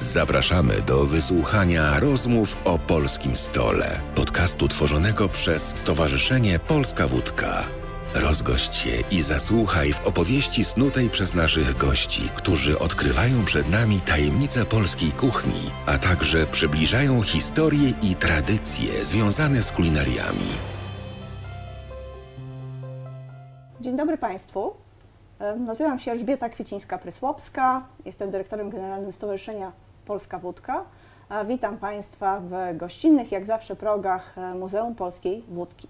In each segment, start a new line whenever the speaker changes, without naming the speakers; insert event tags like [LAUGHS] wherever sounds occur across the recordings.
Zapraszamy do wysłuchania rozmów o polskim stole. Podcastu tworzonego przez Stowarzyszenie Polska Wódka. Rozgość się i zasłuchaj w opowieści snutej przez naszych gości, którzy odkrywają przed nami tajemnice polskiej kuchni, a także przybliżają historie i tradycje związane z kulinariami.
Dzień dobry Państwu. E, Nazywam się Elżbieta Kwiecińska-Prysłopska. Jestem dyrektorem generalnym Stowarzyszenia Polska Wódka. A Witam Państwa w gościnnych, jak zawsze, progach e, Muzeum Polskiej Wódki.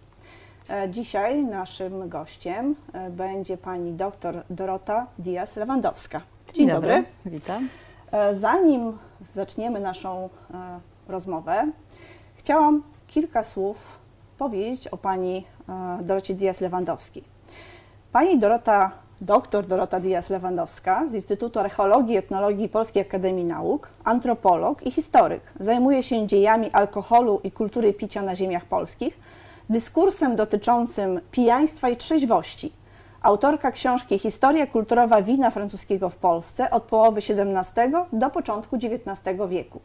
E, Dzisiaj naszym gościem e, będzie pani dr Dorota Diaz-Lewandowska. Dzień, dobry.
Witam.
E, Zanim zaczniemy naszą rozmowę, chciałam kilka słów powiedzieć o pani Dorocie Diaz-Lewandowskiej. Pani Dorota, dr Dorota Diaz-Lewandowska z Instytutu Archeologii i Etnologii Polskiej Akademii Nauk, antropolog i historyk, zajmuje się dziejami alkoholu i kultury picia na ziemiach polskich, dyskursem dotyczącym pijaństwa i trzeźwości. Autorka książki Historia kulturowa wina francuskiego w Polsce od połowy XVII do początku XIX wieku.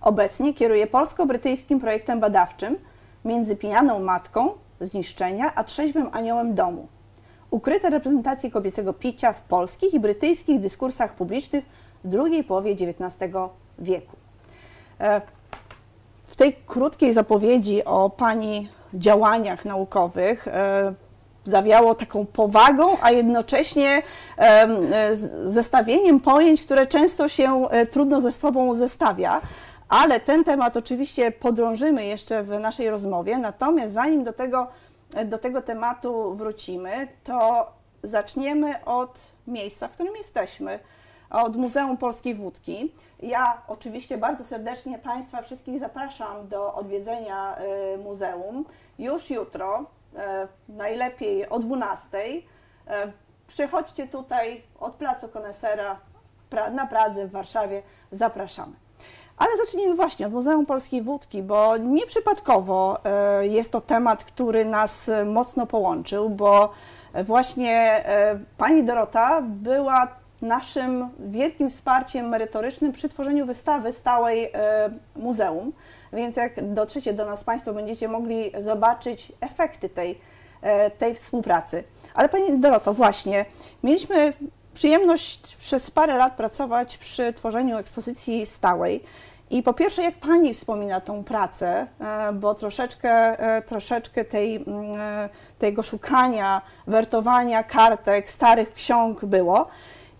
Obecnie kieruje polsko-brytyjskim projektem badawczym między pijaną matką zniszczenia a trzeźwym aniołem domu. Ukryte reprezentacje kobiecego picia w polskich i brytyjskich dyskursach publicznych w drugiej połowie XIX wieku. E, W tej krótkiej zapowiedzi o Pani działaniach naukowych e, zawiało taką powagą, a jednocześnie e, zestawieniem pojęć, które często się trudno ze sobą zestawia. Ale ten temat oczywiście podrążymy jeszcze w naszej rozmowie. Natomiast zanim do tego, do tego tematu wrócimy, to zaczniemy od miejsca, w którym jesteśmy, od Muzeum Polskiej Wódki. Ja oczywiście bardzo serdecznie Państwa wszystkich zapraszam do odwiedzenia y, muzeum już jutro, e, najlepiej o 12. E, Przychodźcie tutaj od Placu Konesera na Pradze, w Warszawie. Zapraszamy. Ale zacznijmy właśnie od Muzeum Polskiej Wódki, bo nieprzypadkowo e, jest to temat, który nas e, mocno połączył, bo właśnie e, pani Dorota była naszym wielkim wsparciem merytorycznym przy tworzeniu wystawy stałej muzeum. Więc jak dotrzecie do nas Państwo, będziecie mogli zobaczyć efekty tej, tej współpracy. Ale Pani Doroto, właśnie, mieliśmy przyjemność przez parę lat pracować przy tworzeniu ekspozycji stałej. I po pierwsze, jak Pani wspomina tą pracę, e, bo troszeczkę, e, troszeczkę tej, mm, e, tego szukania, wertowania kartek, starych ksiąg było.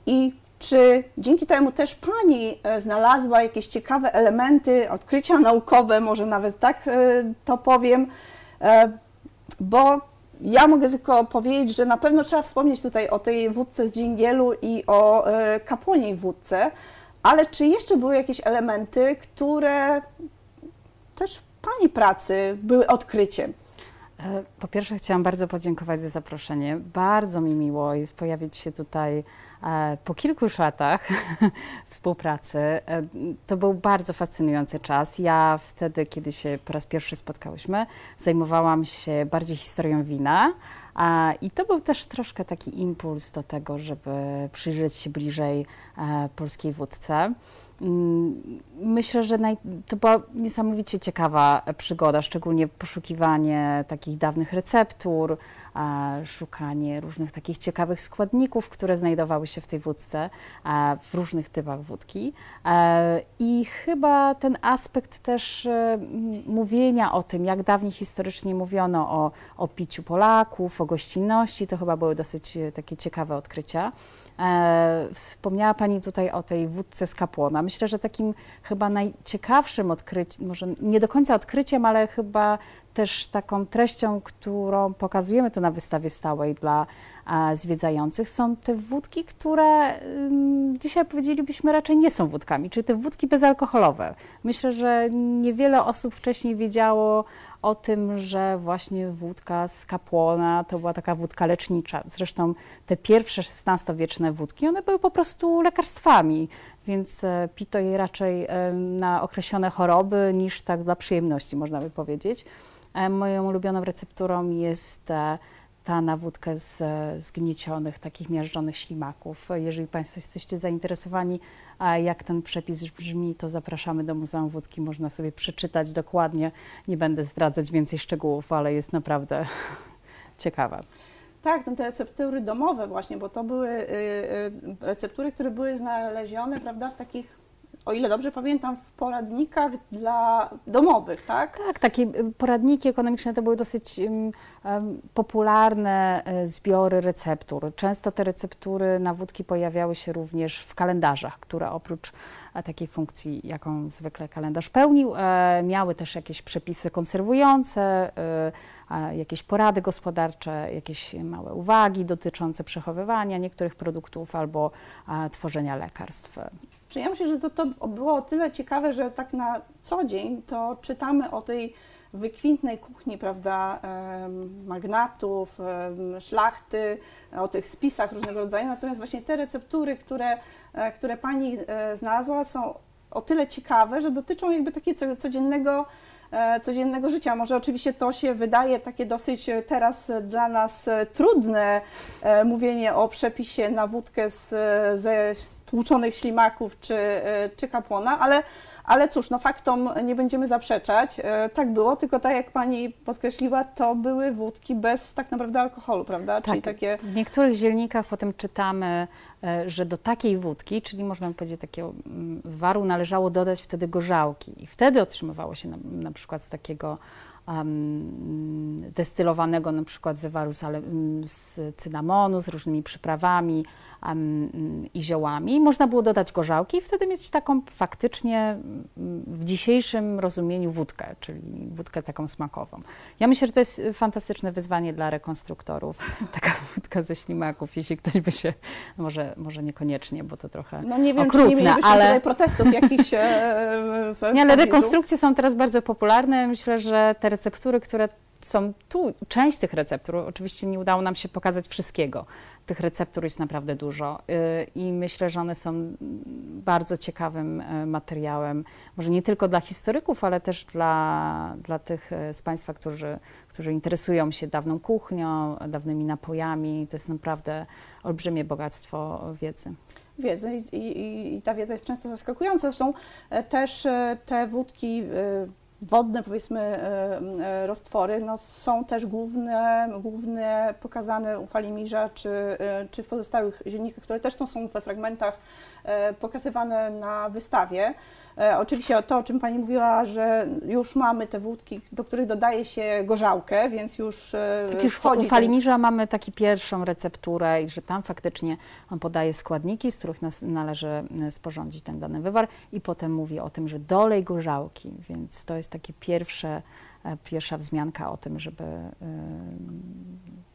I czy dzięki temu też Pani znalazła jakieś ciekawe elementy, odkrycia naukowe, może nawet tak to powiem, bo ja mogę tylko powiedzieć, że na pewno trzeba wspomnieć tutaj o tej wódce z dżingielu i o kapłoniej wódce, ale czy jeszcze były jakieś elementy, które też Pani pracy były odkryciem?
E, Po pierwsze chciałam bardzo podziękować za zaproszenie. Bardzo mi miło jest pojawić się tutaj e, po kilku już latach [LAUGHS] współpracy. E, To był bardzo fascynujący czas. Ja wtedy, kiedy się po raz pierwszy spotkałyśmy, zajmowałam się bardziej historią wina. I to był też troszkę taki impuls do tego, żeby przyjrzeć się bliżej e, polskiej wódce. Mm, Myślę, że naj... to była niesamowicie ciekawa przygoda, szczególnie poszukiwanie takich dawnych receptur, szukanie różnych takich ciekawych składników, które znajdowały się w tej wódce, w różnych typach wódki. E, I chyba ten aspekt też e, mówienia o tym, jak dawniej historycznie mówiono o, o piciu Polaków, o gościnności, to chyba były dosyć e, takie ciekawe odkrycia. E, Wspomniała Pani tutaj o tej wódce z kapłona. Myślę, że takim chyba najciekawszym odkryciem, może nie do końca odkryciem, ale chyba też taką treścią, którą pokazujemy tu na wystawie stałej dla zwiedzających, są te wódki, które dzisiaj powiedzielibyśmy raczej nie są wódkami, czyli te wódki bezalkoholowe. Myślę, że niewiele osób wcześniej wiedziało o tym, że właśnie wódka z kapłona to była taka wódka lecznicza. Zresztą te pierwsze XVI-wieczne wódki, one były po prostu lekarstwami, więc e, pito je raczej e, na określone choroby niż tak dla przyjemności, można by powiedzieć. E, Moją ulubioną recepturą jest recepta na wódkę z zgniecionych, takich miażdżonych ślimaków. Jeżeli Państwo jesteście zainteresowani, a jak ten przepis brzmi, to zapraszamy do Muzeum Wódki. Można sobie przeczytać dokładnie. Nie będę zdradzać więcej szczegółów, ale jest naprawdę [LAUGHS] ciekawa.
Tak, no te receptury domowe właśnie, bo to były y, y, receptury, które były znalezione, prawda, w takich o ile dobrze pamiętam, w poradnikach dla domowych, tak?
Tak, takie y, poradniki ekonomiczne to były dosyć popularne e, zbiory receptur. Często te receptury na wódki pojawiały się również w kalendarzach, które oprócz takiej funkcji, jaką zwykle kalendarz pełnił, e, miały też jakieś przepisy konserwujące, jakieś porady gospodarcze, jakieś małe uwagi dotyczące przechowywania niektórych produktów albo tworzenia lekarstw.
Czy ja myślę, że to, to było o tyle ciekawe, że tak na co dzień to czytamy o tej wykwintnej kuchni, prawda, magnatów, szlachty, o tych spisach różnego rodzaju. Natomiast właśnie te receptury, które, e, które Pani e, znalazła, są o tyle ciekawe, że dotyczą jakby takiego codziennego E, codziennego życia. Może oczywiście to się wydaje takie dosyć teraz dla nas trudne mówienie o przepisie na wódkę z, ze stłuczonych ślimaków czy, czy kapłona, ale ale cóż, no faktom nie będziemy zaprzeczać. Tak było, tylko tak jak pani podkreśliła, to były wódki bez tak naprawdę alkoholu, prawda?
Tak, Czyli takie... w niektórych zielnikach potem czytamy E, że do takiej wódki, czyli można powiedzieć takiego mm, waru, należało dodać wtedy gorzałki. I wtedy otrzymywało się na, na przykład z takiego um, destylowanego na przykład wywaru z, z cynamonu, z różnymi przyprawami, i ziołami. Można było dodać gorzałki i wtedy mieć taką faktycznie w dzisiejszym rozumieniu wódkę, czyli wódkę taką smakową. Ja myślę, że to jest fantastyczne wyzwanie dla rekonstruktorów, [LAUGHS] taka wódka ze ślimaków, jeśli ktoś by się, może, może niekoniecznie, bo to trochę
No nie wiem,
okrutne,
czy nie ale... protestów jakichś e, [LAUGHS]
w Nie, ale rekonstrukcje są teraz bardzo popularne. Myślę, że te receptury, które są tu, część tych receptur, oczywiście nie udało nam się pokazać wszystkiego, tych receptur jest naprawdę dużo y, i myślę, że one są bardzo ciekawym y, materiałem, może nie tylko dla historyków, ale też dla, dla tych y, z Państwa, którzy, którzy interesują się dawną kuchnią, dawnymi napojami. To jest naprawdę olbrzymie bogactwo wiedzy
wiedzy i, i, i, ta wiedza jest często zaskakująca. Zresztą e, też e, te wódki e, wodne, powiedzmy, e, e, roztwory, no, są też główne, główne pokazane u Falimirza czy, e, czy w pozostałych ziennikach, które też są we fragmentach pokazywane na wystawie. E, oczywiście to, o czym Pani mówiła, że już mamy te wódki, do których dodaje się gorzałkę, więc już
e, tak już wchodzi... U Falimirza mamy taką pierwszą recepturę i że tam faktycznie on podaje składniki, z których nas, należy e, sporządzić ten dany wywar i potem mówi o tym, że dolej gorzałki, więc to jest takie pierwsze pierwsza wzmianka o tym, żeby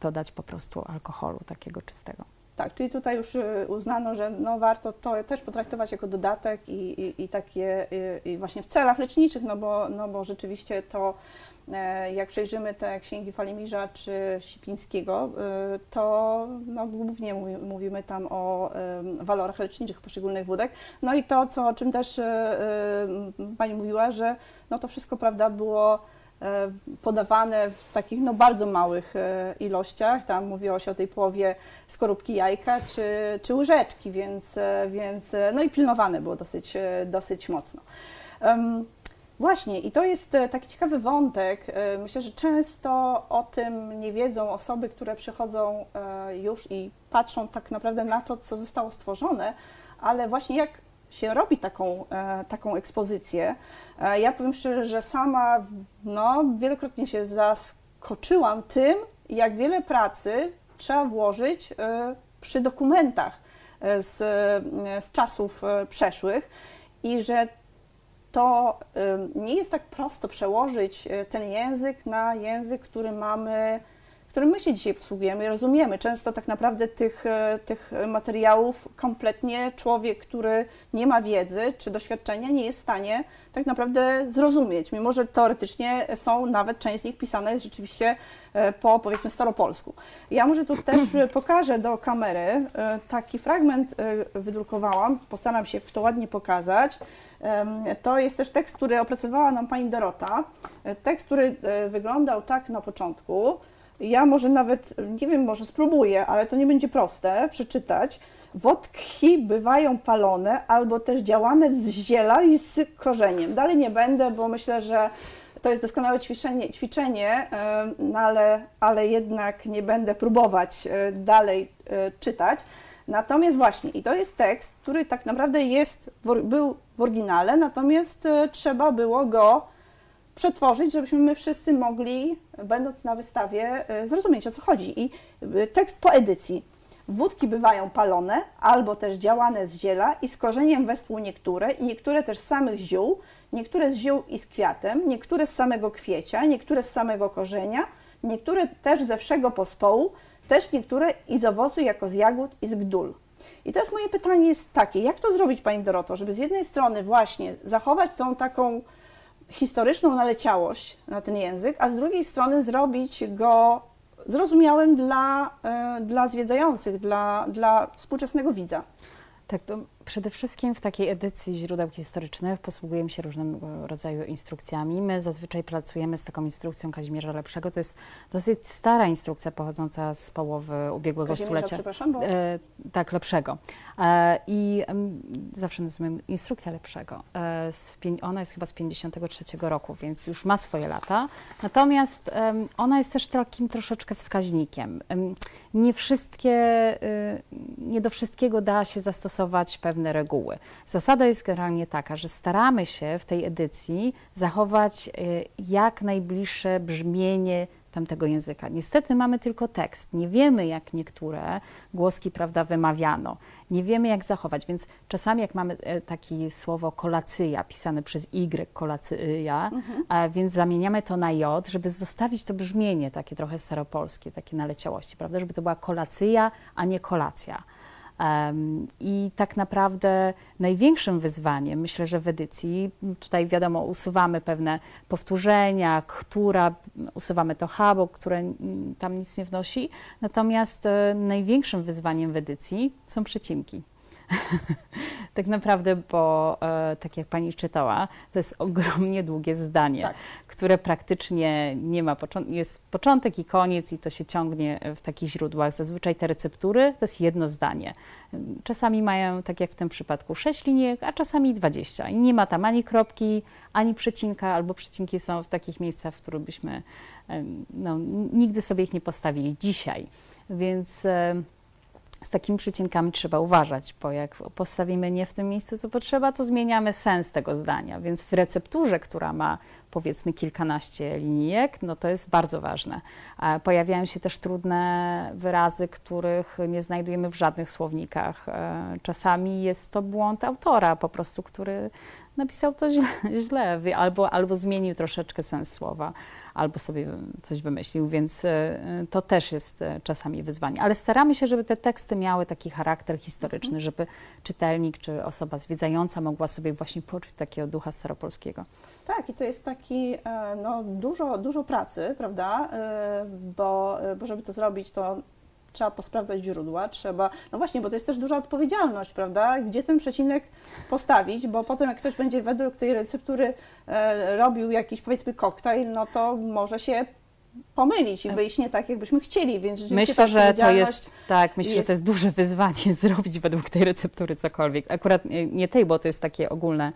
dodać po prostu alkoholu takiego czystego.
Tak, czyli tutaj już y, uznano, że no warto to też potraktować jako dodatek i, i, i takie i, i właśnie w celach leczniczych, no bo, no bo rzeczywiście to e, jak przejrzymy te księgi Falimirza czy Sipińskiego, y, to no, głównie mówimy tam o walorach leczniczych poszczególnych wódek. No i to, co, o czym też y, Pani mówiła, że no to wszystko prawda było E, podawane w takich no, bardzo małych e, ilościach. Tam mówiło się o tej połowie skorupki jajka czy, czy łyżeczki, więc, e, więc no i pilnowane było dosyć, dosyć mocno. Właśnie, i to jest taki ciekawy wątek. Myślę, że często o tym nie wiedzą osoby, które przychodzą już i patrzą tak naprawdę na to, co zostało stworzone, ale właśnie jak się robi taką, e, taką ekspozycję. E, ja powiem szczerze, że sama no, wielokrotnie się zaskoczyłam tym, jak wiele pracy trzeba włożyć e, przy dokumentach z, z czasów przeszłych i że to nie jest tak prosto przełożyć ten język na język, który mamy którym my się dzisiaj posługujemy i rozumiemy. Często tak naprawdę tych, e, tych materiałów kompletnie człowiek, który nie ma wiedzy czy doświadczenia, nie jest w stanie tak naprawdę zrozumieć, mimo że teoretycznie są nawet część z nich pisane jest rzeczywiście e, po powiedzmy staropolsku. Ja może tu też [CLEARS THROAT] pokażę do kamery e, taki fragment wydrukowałam, postaram się to ładnie pokazać. To jest też tekst, który opracowała nam pani Dorota. Tekst, który wyglądał tak na początku. Ja może nawet, nie wiem, może spróbuję, ale to nie będzie proste przeczytać. Wodki bywają palone albo też działane z ziela i z korzeniem. Dalej nie będę, bo myślę, że to jest doskonałe ćwiczenie, ćwiczenie no ale, ale jednak nie będę próbować e, dalej e, czytać. Natomiast właśnie, i to jest tekst, który tak naprawdę jest, był w oryginale, natomiast e, trzeba było go przetworzyć, żebyśmy my wszyscy mogli, będąc na wystawie, zrozumieć o co chodzi. I tekst po edycji. Wódki bywają palone albo też działane z ziela i z korzeniem wespół niektóre i niektóre też z samych ziół, niektóre z ziół i z kwiatem, niektóre z samego kwiecia, niektóre z samego korzenia, niektóre też ze wszego pospołu, też niektóre i z owocu jako z jagód i z gdul. I teraz moje pytanie jest takie, jak to zrobić Pani Doroto, żeby z jednej strony właśnie zachować tą taką historyczną naleciałość na ten język, a z drugiej strony zrobić go zrozumiałym dla, e, dla zwiedzających, dla, dla współczesnego widza.
Tak, to Przede wszystkim w takiej edycji źródeł historycznych posługujemy się różnego rodzaju instrukcjami. My zazwyczaj pracujemy z taką instrukcją Kazimierza Lepszego. To jest dosyć stara instrukcja pochodząca z połowy ubiegłego
Kazimierza,
stulecia.
przepraszam, bo... E,
tak, Lepszego. E, I e, zawsze nazywamy instrukcja Lepszego. E, ona jest chyba z 53 roku, więc już ma swoje lata. Natomiast ona jest też takim troszeczkę wskaźnikiem. Nie wszystkie, y, nie do wszystkiego da się zastosować pewne pewne reguły. Zasada jest generalnie taka, że staramy się w tej edycji zachować y, jak najbliższe brzmienie tamtego języka. Niestety mamy tylko tekst. Nie wiemy, jak niektóre głoski prawda, wymawiano. Nie wiemy, jak zachować, więc czasami jak mamy e, takie słowo kolacyja, pisane przez Y, kolacyja, mhm. więc zamieniamy to na J, żeby zostawić to brzmienie takie trochę staropolskie, takie naleciałości, prawda, żeby to była kolacyja, a nie kolacja. I tak naprawdę największym wyzwaniem, myślę, że w edycji, tutaj wiadomo, usuwamy pewne powtórzenia, która, usuwamy to habo, które tam nic nie wnosi, natomiast e, największym wyzwaniem w edycji są przecinki. [LAUGHS] tak naprawdę, bo e, tak jak pani czytała, to jest ogromnie długie zdanie, tak. które praktycznie nie ma początku, jest początek i koniec i to się ciągnie w takich źródłach. Zazwyczaj te receptury to jest jedno zdanie. Czasami mają, tak jak w tym przypadku, 6 linijek, a czasami 20. I nie ma tam ani kropki, ani przecinka, albo przecinki są w takich miejscach, w których byśmy no, nigdy sobie ich nie postawili dzisiaj. Więc z takimi przecinkami trzeba uważać, bo jak postawimy nie w tym miejscu, co potrzeba, to zmieniamy sens tego zdania. Więc w recepturze, która ma powiedzmy kilkanaście linijek, no to jest bardzo ważne. Pojawiają się też trudne wyrazy, których nie znajdujemy w żadnych słownikach. E, czasami jest to błąd autora po prostu, który napisał to źle, źle albo, albo zmienił troszeczkę sens słowa albo sobie coś wymyślił, więc e, to też jest e, czasami wyzwanie. Ale staramy się, żeby te teksty miały taki charakter historyczny, żeby czytelnik czy osoba zwiedzająca mogła sobie właśnie poczuć takiego ducha staropolskiego.
Tak, i to jest taki e, no, dużo, dużo pracy, prawda? Bo, bo żeby to zrobić, to trzeba posprawdzać źródła, trzeba, no właśnie, bo to jest też duża odpowiedzialność, prawda, gdzie ten przecinek postawić, bo potem jak ktoś będzie według tej receptury e, robił jakiś powiedzmy koktajl, no to może się pomylić i wyjść nie tak, jakbyśmy chcieli, więc
Myślę, że to jest, tak, myślę, jest... że to jest duże wyzwanie [LAUGHS] zrobić według tej receptury cokolwiek. Akurat nie tej, bo to jest takie ogólne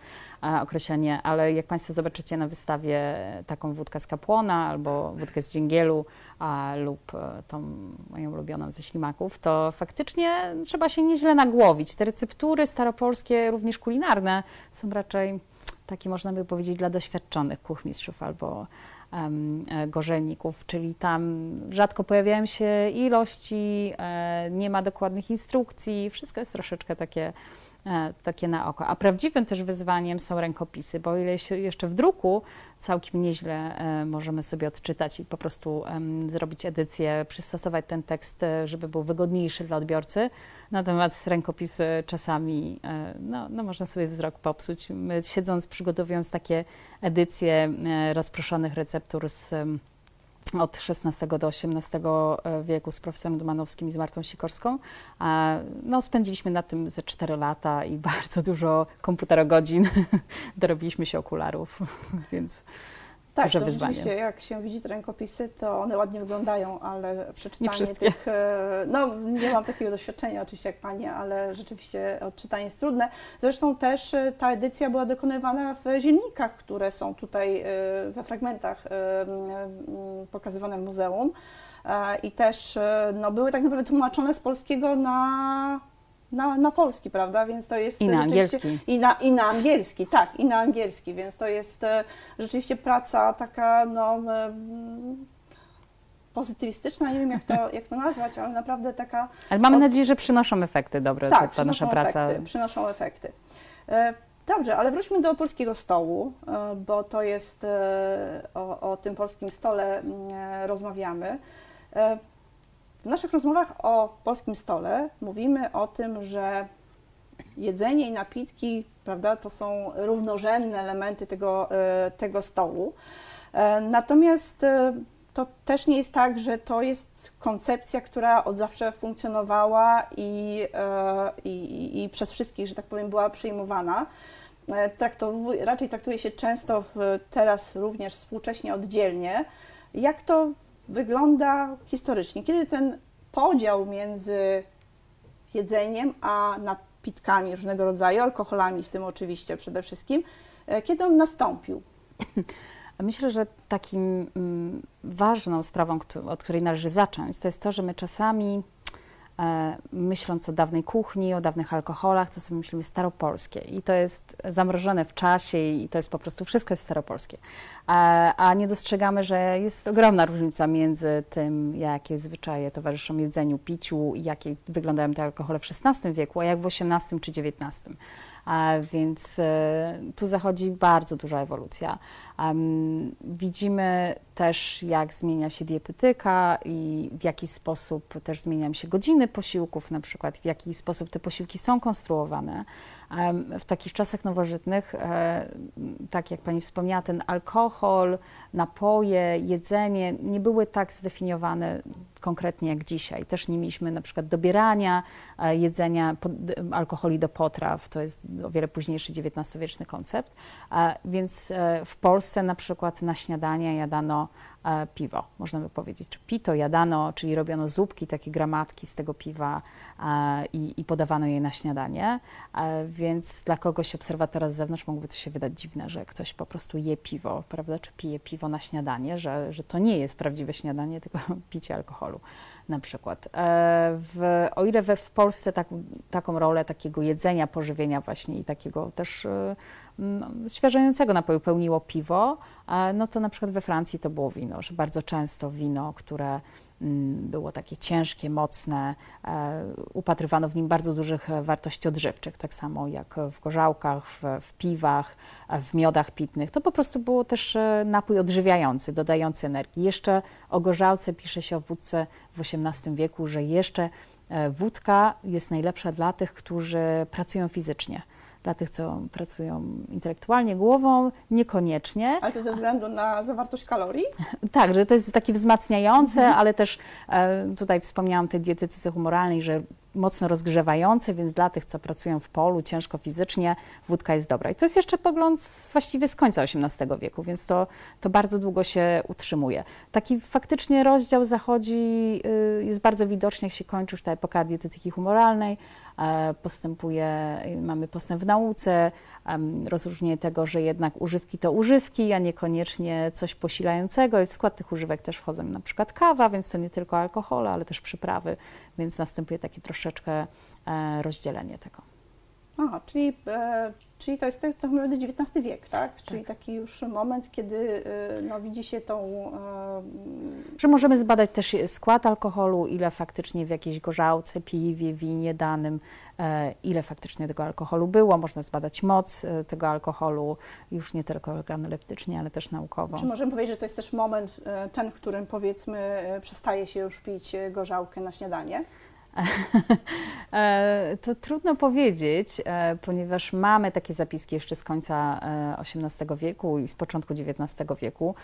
określenie, ale jak Państwo zobaczycie na wystawie taką wódkę z kapłona albo wódkę z dżingielu a, lub e, tą moją ulubioną ze ślimaków, to faktycznie trzeba się nieźle nagłowić. Te receptury staropolskie, również kulinarne, są raczej takie, można by powiedzieć, dla doświadczonych kuchmistrzów albo E, gorzelników, czyli tam rzadko pojawiają się ilości, e, nie ma dokładnych instrukcji, wszystko jest troszeczkę takie, e, takie na oko. A prawdziwym też wyzwaniem są rękopisy, bo ile jeszcze w druku całkiem nieźle możemy sobie odczytać i po prostu zrobić edycję, przystosować ten tekst, żeby był wygodniejszy dla odbiorcy, Natomiast rękopisy czasami, e, no, no można sobie wzrok popsuć. My siedząc, przygotowując takie edycje e, rozproszonych receptur z od XVI do XVIII e, wieku z profesorem Dumanowskim i z Martą Sikorską. No, spędziliśmy na tym ze 4 lata i [LAUGHS] bardzo dużo komputerogodzin. [LAUGHS] Dorobiliśmy się okularów, [LAUGHS] więc
Tak,
duże
to
wyzwanie.
rzeczywiście, jak się widzi te rękopisy, to one ładnie wyglądają, ale przeczytanie tych, e, no nie mam takiego doświadczenia oczywiście jak Pani, ale rzeczywiście odczytanie jest trudne. Zresztą też e, ta edycja była dokonywana w ziennikach, które są tutaj e, we fragmentach pokazywane w muzeum i też no, były tak naprawdę tłumaczone z polskiego na, na, na polski, prawda, więc to jest
I na angielski.
i na, I na angielski, tak, i na angielski, więc to jest e, rzeczywiście praca taka, no, pozytywistyczna, nie wiem jak to, jak to nazwać, ale naprawdę taka,
Ale mamy
Od-
nadzieję, że przynoszą efekty dobre
tak,
ta, ta nasza
przynoszą
praca.
efekty, przynoszą efekty. E, Dobrze, ale wróćmy do polskiego stołu, e, bo to jest o, o tym polskim stole mm, rozmawiamy. W naszych rozmowach o polskim stole mówimy o tym, że jedzenie i napitki, prawda, to są równorzędne elementy tego, e, tego stołu. E, Natomiast e, to też nie jest tak, że to jest koncepcja, która od zawsze funkcjonowała i, i, i- przez wszystkich, że tak powiem, była przyjmowana. Raczej traktuje się często w, teraz również współcześnie oddzielnie. Jak to wygląda historycznie? Kiedy ten podział między jedzeniem a napitkami różnego rodzaju, alkoholami w tym oczywiście przede wszystkim, e, kiedy on nastąpił? [LAUGHS]
Myślę, że takim mm, ważną sprawą, od której należy zacząć, to jest to, że my czasami myśląc o dawnej kuchni, o dawnych alkoholach, to sobie myślimy staropolskie i to jest zamrożone w czasie i to jest po prostu wszystko jest staropolskie. A, a nie dostrzegamy, że jest ogromna różnica między tym, jakie zwyczaje towarzyszą jedzeniu, piciu i jakie wyglądają te alkohole w XVI wieku, a jak w XVIII czy XIX. A więc e, tu zachodzi bardzo duża ewolucja. Em, widzimy też, jak zmienia się dietetyka i w jaki sposób też zmieniają się godziny posiłków, na przykład w jaki sposób te posiłki są konstruowane. Em, w takich czasach nowożytnych, e, tak jak Pani wspomniała, ten alkohol, napoje, jedzenie nie były tak zdefiniowane konkretnie jak dzisiaj. Też nie mieliśmy na przykład dobierania e, jedzenia, alkoholi do potraw, to jest o wiele późniejszy XIX-wieczny koncept, E, więc e, w Polsce na przykład na śniadanie jadano e, piwo, można by powiedzieć, czy pito jadano, czyli robiono zupki, takie gramatki z tego piwa e, i, i podawano je na śniadanie, E, więc dla kogoś obserwatora z zewnątrz mogłoby to się wydać dziwne, że ktoś po prostu je piwo, prawda, czy pije piwo na śniadanie, że, że to nie jest prawdziwe śniadanie, tylko [LAUGHS] picie alkoholu na przykład. E, W, o ile we, w Polsce tak, taką rolę takiego jedzenia, pożywienia właśnie i takiego też no, świeżającego napoju pełniło piwo, e, no to na przykład we Francji to było wino, że bardzo często wino, które było takie ciężkie, mocne, e, upatrywano w nim bardzo dużych e, wartości odżywczych, tak samo jak w gorzałkach, w, w piwach, e, w miodach pitnych. To po prostu było też napój odżywiający, dodający energii. Jeszcze o gorzałce pisze się o wódce w XVIII wieku, że jeszcze wódka jest najlepsza dla tych, którzy pracują fizycznie. Dla tych, co pracują intelektualnie, głową, niekoniecznie.
Ale to ze względu na zawartość kalorii? [LAUGHS]
Tak, że to jest takie wzmacniające, ale też e, tutaj wspomniałam tej dietetyce humoralnej, że mocno rozgrzewające, więc dla tych, co pracują w polu ciężko fizycznie, wódka jest dobra. I to jest jeszcze pogląd właściwie z końca XVIII wieku, więc to, to bardzo długo się utrzymuje. Taki faktycznie rozdział zachodzi, y, jest bardzo widoczny, jak się kończy już ta epoka dietetyki humoralnej, postępuje, y, mamy postęp w nauce, rozróżnienie tego, że jednak używki to używki, a niekoniecznie coś posilającego i w skład tych używek też wchodzą na przykład kawa, więc to nie tylko alkohol, ale też przyprawy, więc następuje takie troszeczkę e, rozdzielenie tego.
Aha, czyli, e, czyli to jest tak tak naprawdę XIX wiek, tak? Czyli taki już moment, kiedy e, no, widzi się tą... E,
Że możemy zbadać też skład alkoholu, ile faktycznie w jakiejś gorzałce, piwie, winie danym, e, ile faktycznie tego alkoholu było. Można zbadać moc e, tego alkoholu, już nie tylko organoleptycznie, ale też naukowo.
czy możemy powiedzieć, że to jest też moment e, ten, w którym powiedzmy przestaje się już pić gorzałkę na śniadanie? [LAUGHS]
E, To trudno powiedzieć, e, ponieważ mamy takie zapiski jeszcze z końca e, XVIII wieku i z początku XIX wieku,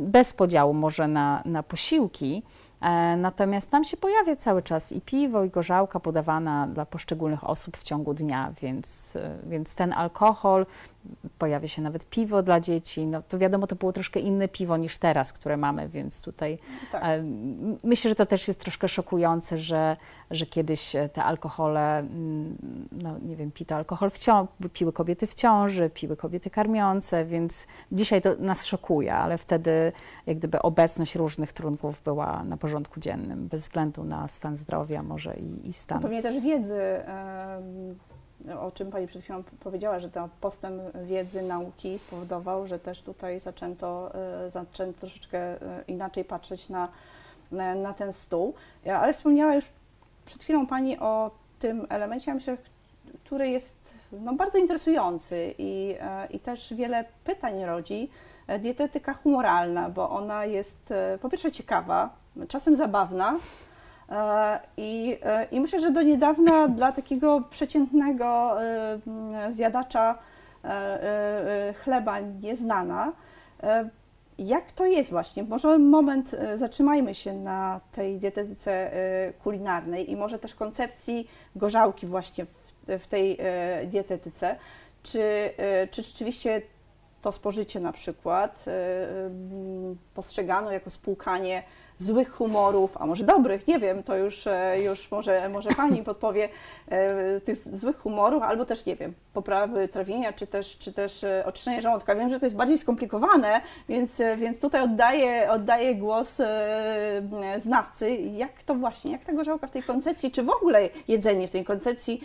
bez podziału może na, na posiłki. E, Natomiast tam się pojawia cały czas i piwo, i gorzałka podawana dla poszczególnych osób w ciągu dnia, więc, e, więc ten alkohol pojawia się nawet piwo dla dzieci. No to wiadomo, to było troszkę inne piwo niż teraz, które mamy, więc tutaj
Tak.
e, myślę, że to też jest troszkę szokujące, że, że kiedyś te alkohole, mm, no nie wiem, pito alkohol w ciąży, piły kobiety w ciąży, piły kobiety karmiące, więc dzisiaj to nas szokuje, ale wtedy jak gdyby obecność różnych trunków była na porządku dziennym, bez względu na stan zdrowia może i, i stan.
Pewnie też wiedzy, em, o czym Pani przed chwilą powiedziała, że ten postęp wiedzy, nauki spowodował, że też tutaj zaczęto, e, zaczęto troszeczkę e, inaczej patrzeć na, na, na ten stół. Ja- Ale wspomniała już przed chwilą Pani o tym elemencie, który jest no, bardzo interesujący i, e, i też wiele pytań rodzi. E, Dietetyka humoralna, bo ona jest e, po pierwsze ciekawa, czasem zabawna, E, I, e, I myślę, że do niedawna dla takiego przeciętnego e, zjadacza e, e, e, chleba nieznana. E, Jak to jest właśnie? Może moment, e, zatrzymajmy się na tej dietetyce e, kulinarnej i może też koncepcji gorzałki właśnie w, w tej e, dietetyce. Czy, e, czy rzeczywiście to spożycie na przykład e, postrzegano jako spłukanie złych humorów, a może dobrych, nie wiem, to już, e, już może, może Pani podpowie, e, tych złych humorów, albo też, nie wiem, poprawy trawienia, czy też, czy też e, oczyszczenie żołądka. Wiem, że to jest bardziej skomplikowane, więc, więc tutaj oddaję, oddaję głos znawcy. Jak to właśnie, jak ta gorzałka w tej koncepcji, czy w ogóle jedzenie w tej koncepcji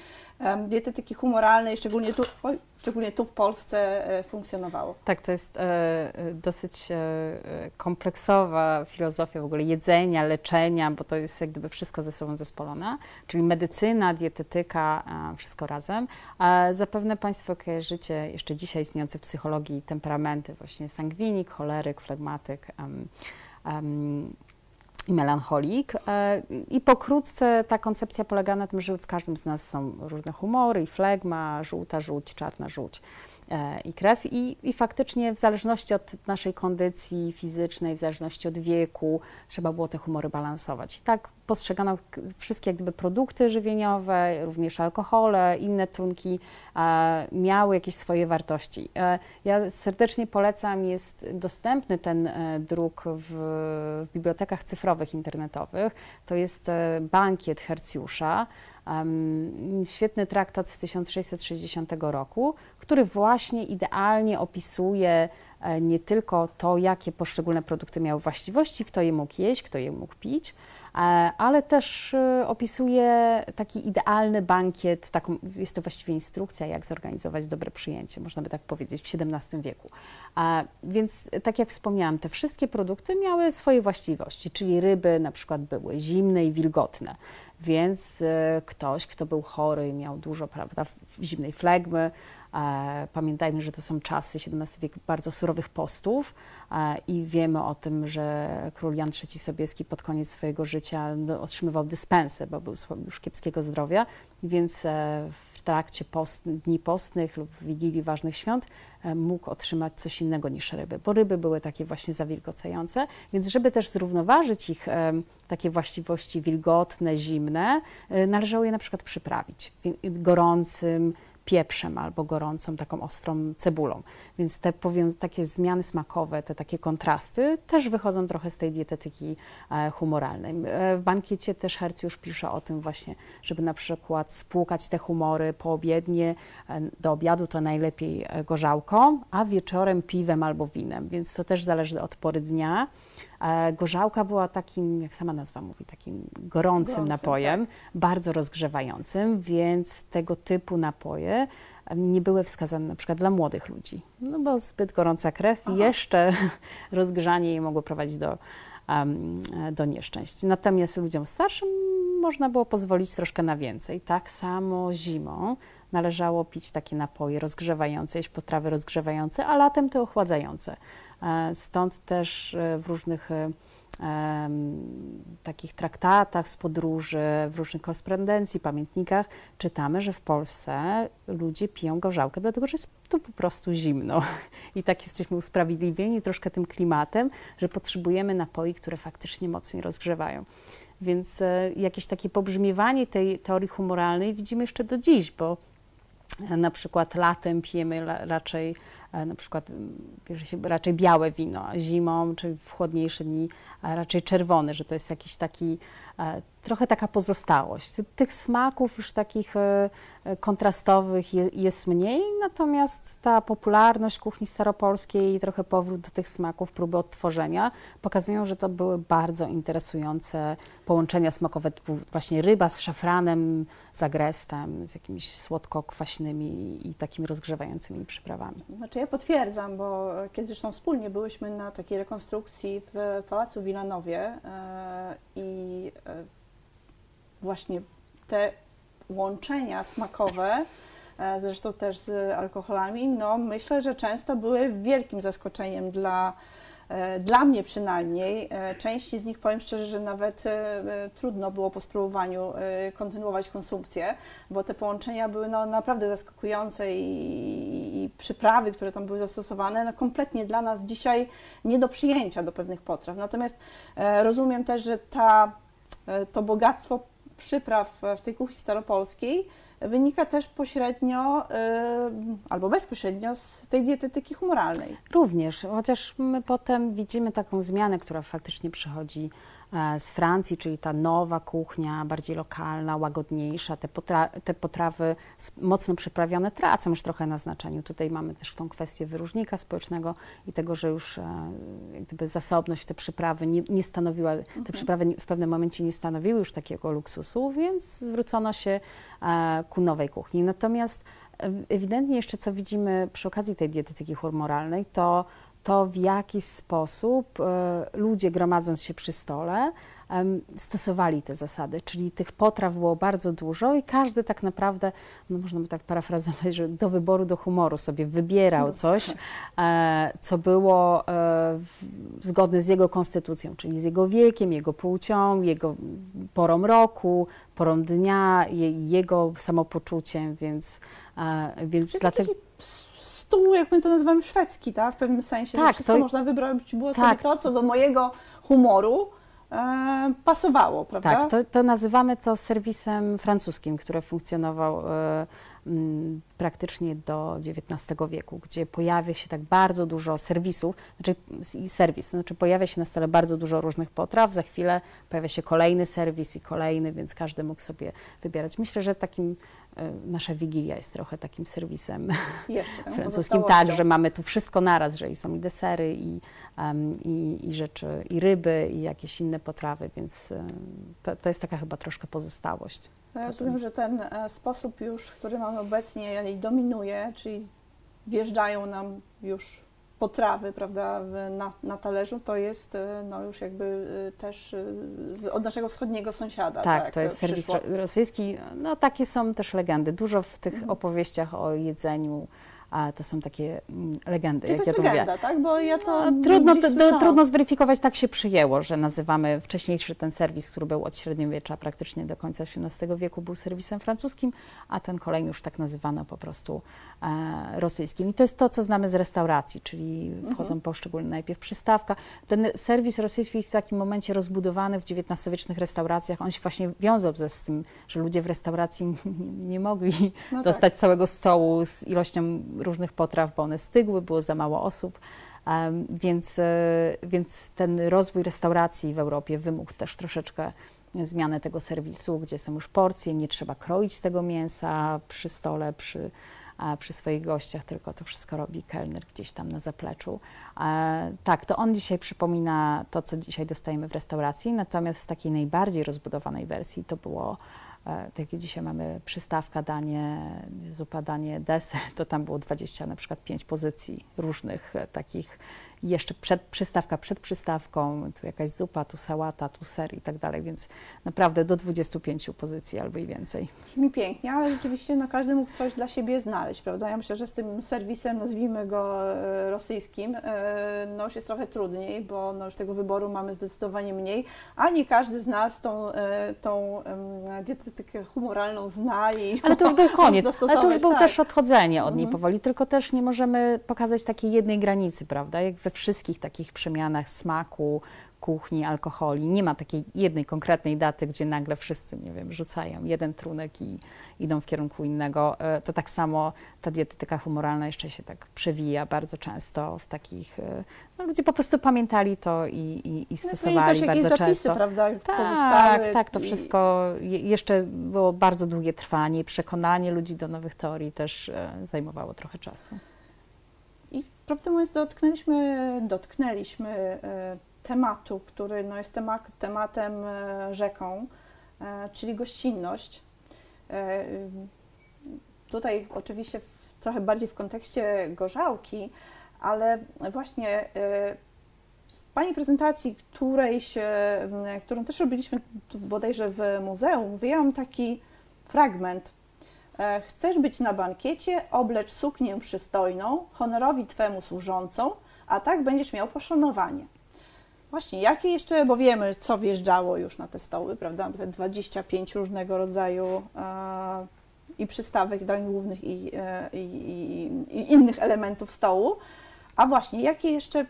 dietetyki humoralnej, szczególnie tu, oj, szczególnie tu w Polsce e, funkcjonowało?
Tak, to jest e, e, dosyć e, e, kompleksowa filozofia w ogóle jedzenia, leczenia, bo to jest jak gdyby wszystko ze sobą zespolone, czyli medycyna, dietetyka, e, wszystko razem. A zapewne Państwo kojarzycie jeszcze dzisiaj istniejące w psychologii temperamenty, właśnie sangwinik, choleryk, flegmatyk. I melancholik. E, I pokrótce ta koncepcja polega na tym, że w każdym z nas są różne humory i flegma, żółta żółć, czarna żółć i krew. I, I faktycznie w zależności od naszej kondycji fizycznej, w zależności od wieku, trzeba było te humory balansować. I tak postrzegano wszystkie jak gdyby produkty żywieniowe, również alkohole, inne trunki e, miały jakieś swoje wartości. E, ja serdecznie polecam, jest dostępny ten e, druk w, bibliotekach cyfrowych, internetowych. To jest e, bankiet Hercjusza, świetny traktat z 1660 roku, który właśnie idealnie opisuje e, nie tylko to, jakie poszczególne produkty miały właściwości, kto je mógł jeść, kto je mógł pić, ale też e, opisuje taki idealny bankiet, taką, jest to właściwie instrukcja, jak zorganizować dobre przyjęcie, można by tak powiedzieć, w XVII wieku. A, więc tak jak wspomniałam, te wszystkie produkty miały swoje właściwości, czyli ryby na przykład były zimne i wilgotne, więc e, ktoś, kto był chory i miał dużo prawda, zimnej flegmy, e, pamiętajmy, że to są czasy XVII wiek bardzo surowych postów e, i wiemy o tym, że król Jan III Sobieski pod koniec swojego życia otrzymywał dyspensę, bo był już kiepskiego zdrowia, więc e, w trakcie post, dni postnych lub wigilii ważnych świąt e, mógł otrzymać coś innego niż ryby, bo ryby były takie właśnie zawilgocające, więc żeby też zrównoważyć ich takie właściwości wilgotne, zimne, e, należało je na przykład przyprawić wi- gorącym pieprzem albo gorącą taką ostrą cebulą. Więc te takie zmiany smakowe, te takie kontrasty też wychodzą trochę z tej dietetyki e, humoralnej. E, W bankiecie też Hercjusz pisze o tym właśnie, żeby na przykład spłukać te humory poobiednie, e, do obiadu to najlepiej gorzałką, a wieczorem piwem albo winem, więc to też zależy od pory dnia. E, Gorzałka była takim, jak sama nazwa mówi, takim gorącym,
Gorącym,
napojem, bardzo rozgrzewającym, więc tego typu napoje nie były wskazane na przykład dla młodych ludzi, no bo zbyt gorąca krew i jeszcze [LAUGHS] rozgrzanie jej mogło prowadzić do, do nieszczęść. Natomiast ludziom starszym można było pozwolić troszkę na więcej. Tak samo zimą należało pić takie napoje rozgrzewające, jeść potrawy rozgrzewające, a latem te ochładzające. E, Stąd też e, w różnych e, takich traktatach z podróży, w różnych korespondencji, pamiętnikach czytamy, że w Polsce ludzie piją gorzałkę, dlatego że jest tu po prostu zimno. [LAUGHS] I tak jesteśmy usprawiedliwieni troszkę tym klimatem, że potrzebujemy napoi, które faktycznie mocniej rozgrzewają. Więc jakieś takie pobrzmiewanie tej teorii humoralnej widzimy jeszcze do dziś, bo Na przykład latem pijemy raczej na przykład bierze się raczej białe wino, zimą, czy w chłodniejsze dni raczej czerwony, że to jest jakiś taki trochę taka pozostałość. Tych smaków już takich e, e, kontrastowych jest mniej, natomiast ta popularność kuchni staropolskiej i trochę powrót do tych smaków, próby odtworzenia pokazują, że to były bardzo interesujące połączenia smakowe, typu właśnie ryba z szafranem, z agrestem, z jakimiś słodko-kwaśnymi i takimi rozgrzewającymi przyprawami.
Znaczy potwierdzam, bo kiedy zresztą wspólnie byłyśmy na takiej rekonstrukcji w Pałacu Wilanowie yy, i yy, właśnie te łączenia smakowe, e, zresztą też z alkoholami, no myślę, że często były wielkim zaskoczeniem dla, e, dla mnie przynajmniej. E, części z nich powiem szczerze, że nawet trudno było po spróbowaniu kontynuować konsumpcję, bo te połączenia były no, naprawdę zaskakujące i, i przyprawy, które tam były zastosowane, no, kompletnie dla nas dzisiaj nie do przyjęcia do pewnych potraw. Natomiast rozumiem też, że ta, to bogactwo przypraw w tej kuchni staropolskiej wynika też pośrednio y, albo bezpośrednio z tej dietetyki humoralnej.
Również, chociaż my potem widzimy taką zmianę, która faktycznie przychodzi z Francji, czyli ta nowa kuchnia, bardziej lokalna, łagodniejsza. Te, potra te potrawy mocno przyprawione tracą już trochę na znaczeniu. Tutaj mamy też tą kwestię wyróżnika społecznego i tego, że już e, gdyby zasobność te przyprawy nie, nie stanowiła, te mhm. przyprawy w pewnym momencie nie stanowiły już takiego luksusu, więc zwrócono się e, ku nowej kuchni. Natomiast ewidentnie jeszcze co widzimy przy okazji tej dietetyki humoralnej, to to w jaki sposób e, ludzie gromadząc się przy stole stosowali te zasady, czyli tych potraw było bardzo dużo i każdy tak naprawdę, no można by tak parafrazować, że do wyboru, do humoru sobie wybierał no, coś, e, co było e, zgodne z jego konstytucją, czyli z jego wiekiem, jego płcią, jego porą roku, porą dnia, jego samopoczuciem, więc
dlatego stół, jak my to nazywamy, szwedzki, tak? w pewnym sensie, tak, że wszystko to... można wybrać, było tak. sobie to, co do mojego humoru e, pasowało, prawda?
Tak, to, to, nazywamy to serwisem francuskim, który funkcjonował e, m, praktycznie do XIX wieku, gdzie pojawia się tak bardzo dużo serwisów, znaczy serwis, znaczy pojawia się na stole bardzo dużo różnych potraw, za chwilę pojawia się kolejny serwis i kolejny, więc każdy mógł sobie wybierać. Myślę, że takim nasza Wigilia jest trochę takim serwisem Jeszcze, tak, francuskim. Tak, że mamy tu wszystko naraz, że i są i desery, i, um, i, i, rzeczy, i ryby, i jakieś inne potrawy, więc um, to, to jest taka chyba troszkę pozostałość.
No ja rozumiem, że ten e, sposób już, który mamy obecnie, dominuje, czyli wjeżdżają nam już potrawy, prawda, na, na talerzu, to jest e, no, już jakby e, też e, z, od naszego wschodniego sąsiada.
Tak, tak to jest serwis rosyjski. No takie są też legendy. Dużo w tych mhm. opowieściach o jedzeniu a to są takie mm, legendy.
Czyli
jak
to jest
ja
to legenda, tak? Bo ja to
no, trudno, to, trudno zweryfikować, tak się przyjęło, że nazywamy wcześniejszy ten serwis, który był od średniowiecza praktycznie do końca XVIII wieku, był serwisem francuskim, a ten kolejny już tak nazywano po prostu e, rosyjskim. I to jest to, co znamy z restauracji, czyli wchodzą mhm. poszczególne najpierw przystawka. Ten serwis rosyjski jest w takim momencie rozbudowany w XIX-wiecznych restauracjach. On się właśnie wiązał ze z tym, że ludzie w restauracji [LAUGHS] nie, nie mogli no dostać tak. całego stołu z ilością różnych potraw, bo one stygły, było za mało osób. Więc, e, więc ten rozwój restauracji w Europie wymógł też troszeczkę zmianę tego serwisu, gdzie są już porcje, nie trzeba kroić tego mięsa przy stole, przy, przy swoich gościach, tylko to wszystko robi kelner gdzieś tam na zapleczu. Tak, to on dzisiaj przypomina to, co dzisiaj dostajemy w restauracji, natomiast w takiej najbardziej rozbudowanej wersji to było E, tak jak dzisiaj mamy przystawka, danie, zupa, danie, deser, to tam było 20 na przykład 5 pozycji różnych e, takich jeszcze przed, przystawka przed przystawką, tu jakaś zupa, tu sałata, tu ser i tak dalej, więc naprawdę do 25 pozycji albo i więcej.
Brzmi pięknie, ale rzeczywiście no, każdy mógł coś dla siebie znaleźć, prawda? Ja myślę, że z tym serwisem, nazwijmy go e, rosyjskim, e, no już jest trochę trudniej, bo no, już tego wyboru mamy zdecydowanie mniej, a nie każdy z nas tą, e, tą dietetykę humoralną zna i [LAUGHS]
Ale to już był [LAUGHS] koniec, ale to już był tak. też odchodzenie od niej mhm. powoli, tylko też nie możemy pokazać takiej jednej granicy, prawda? Jak we wszystkich takich przemianach smaku, kuchni, alkoholi. Nie ma takiej jednej konkretnej daty, gdzie nagle wszyscy, nie wiem, rzucają jeden trunek i idą w kierunku innego. E, to tak samo ta dietetyka humoralna jeszcze się tak przewija bardzo często w takich, e, no ludzie po prostu pamiętali to i, i, i stosowali
no, i też
bardzo
zapisy,
często.
prawda,
Tak, tak, to wszystko je- jeszcze było bardzo długie trwanie i przekonanie ludzi do nowych teorii też e, zajmowało trochę czasu.
Prawdę mówiąc, dotknęliśmy, dotknęliśmy e, tematu, który no, jest temat, tematem e, rzeką, e, czyli gościnność. Tutaj oczywiście w, trochę bardziej w kontekście gorzałki, ale właśnie z Pani prezentacji, którejś, którą też robiliśmy bodajże w muzeum, wyjęłam taki fragment. E, Chcesz być na bankiecie, oblecz suknię przystojną, honorowi Twemu służącą, a tak będziesz miał poszanowanie. Właśnie, jakie jeszcze, bo wiemy, co wjeżdżało już na te stoły, prawda? Te 25 różnego rodzaju e, i przystawek, dań głównych i, e, i, i, i innych elementów stołu. A właśnie, jakie jeszcze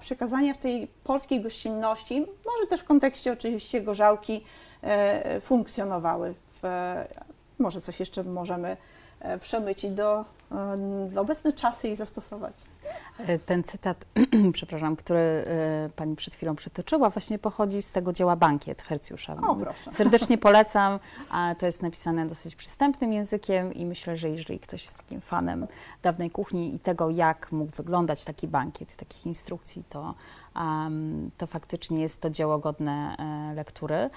przekazania w tej polskiej gościnności, może też w kontekście oczywiście gorzałki, e, funkcjonowały w, może coś jeszcze możemy e, przemycić do, e, do obecne czasy i zastosować.
E, Ten cytat, [CLEARS THROAT] przepraszam, który Pani przed chwilą przytoczyła, właśnie pochodzi z tego dzieła Bankiet Hercjusza.
O, proszę. [LAUGHS]
Serdecznie polecam, a to jest napisane dosyć przystępnym językiem i myślę, że jeżeli ktoś jest takim fanem dawnej kuchni i tego, jak mógł wyglądać taki bankiet, takich instrukcji, to, um, to faktycznie jest to dzieło godne lektury.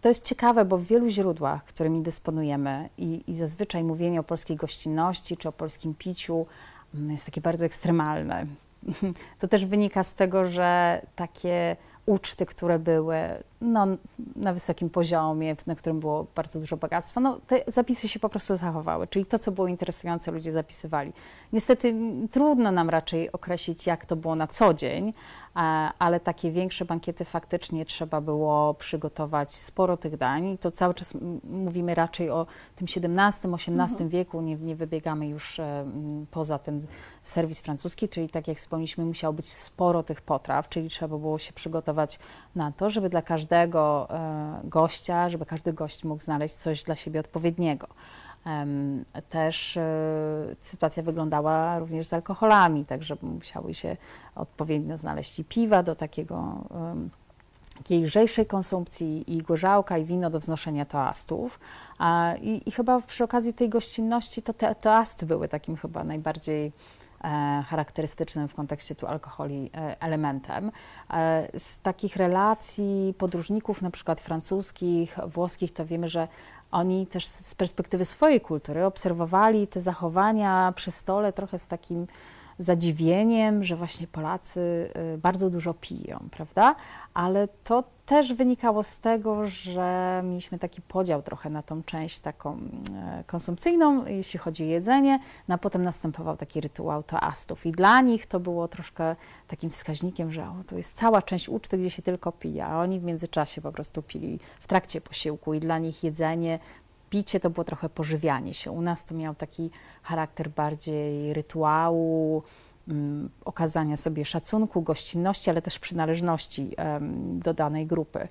To jest ciekawe, bo w wielu źródłach, którymi dysponujemy i, i zazwyczaj mówienie o polskiej gościnności czy o polskim piciu mm, jest takie bardzo ekstremalne. [LAUGHS] To też wynika z tego, że takie uczty, które były no, na wysokim poziomie, na którym było bardzo dużo bogactwa, no, te zapisy się po prostu zachowały, czyli to, co było interesujące, ludzie zapisywali. Niestety trudno nam raczej określić, jak to było na co dzień, ale takie większe bankiety faktycznie trzeba było przygotować sporo tych dań i to cały czas mówimy raczej o tym XVII-XVIII wieku, nie, nie wybiegamy już e, poza ten serwis francuski, czyli tak jak wspomnieliśmy, musiało być sporo tych potraw, czyli trzeba było się przygotować na to, żeby dla każdego e, gościa, żeby każdy gość mógł znaleźć coś dla siebie odpowiedniego. Też e, sytuacja wyglądała również z alkoholami, także musiały się odpowiednio znaleźć i piwa do takiego takiej lżejszej konsumpcji i gorzałka i wino do wznoszenia toastów. A, i, I chyba przy okazji tej gościnności to te toasty były takim chyba najbardziej e, charakterystycznym w kontekście tu alkoholi e, elementem. Z takich relacji podróżników, na przykład francuskich, włoskich, to wiemy, że oni też z perspektywy swojej kultury obserwowali te zachowania przy stole trochę z takim zadziwieniem, że właśnie Polacy y, bardzo dużo piją, prawda? Ale to też wynikało z tego, że mieliśmy taki podział trochę na tą część taką e, konsumpcyjną, jeśli chodzi o jedzenie, no a potem następował taki rytuał toastów i dla nich to było troszkę takim wskaźnikiem, że o, to jest cała część uczty, gdzie się tylko pije, a oni w międzyczasie po prostu pili w trakcie posiłku i dla nich jedzenie picie to było trochę pożywianie się. U nas to miał taki charakter bardziej rytuału, mm, okazania sobie szacunku, gościnności, ale też przynależności do danej grupy.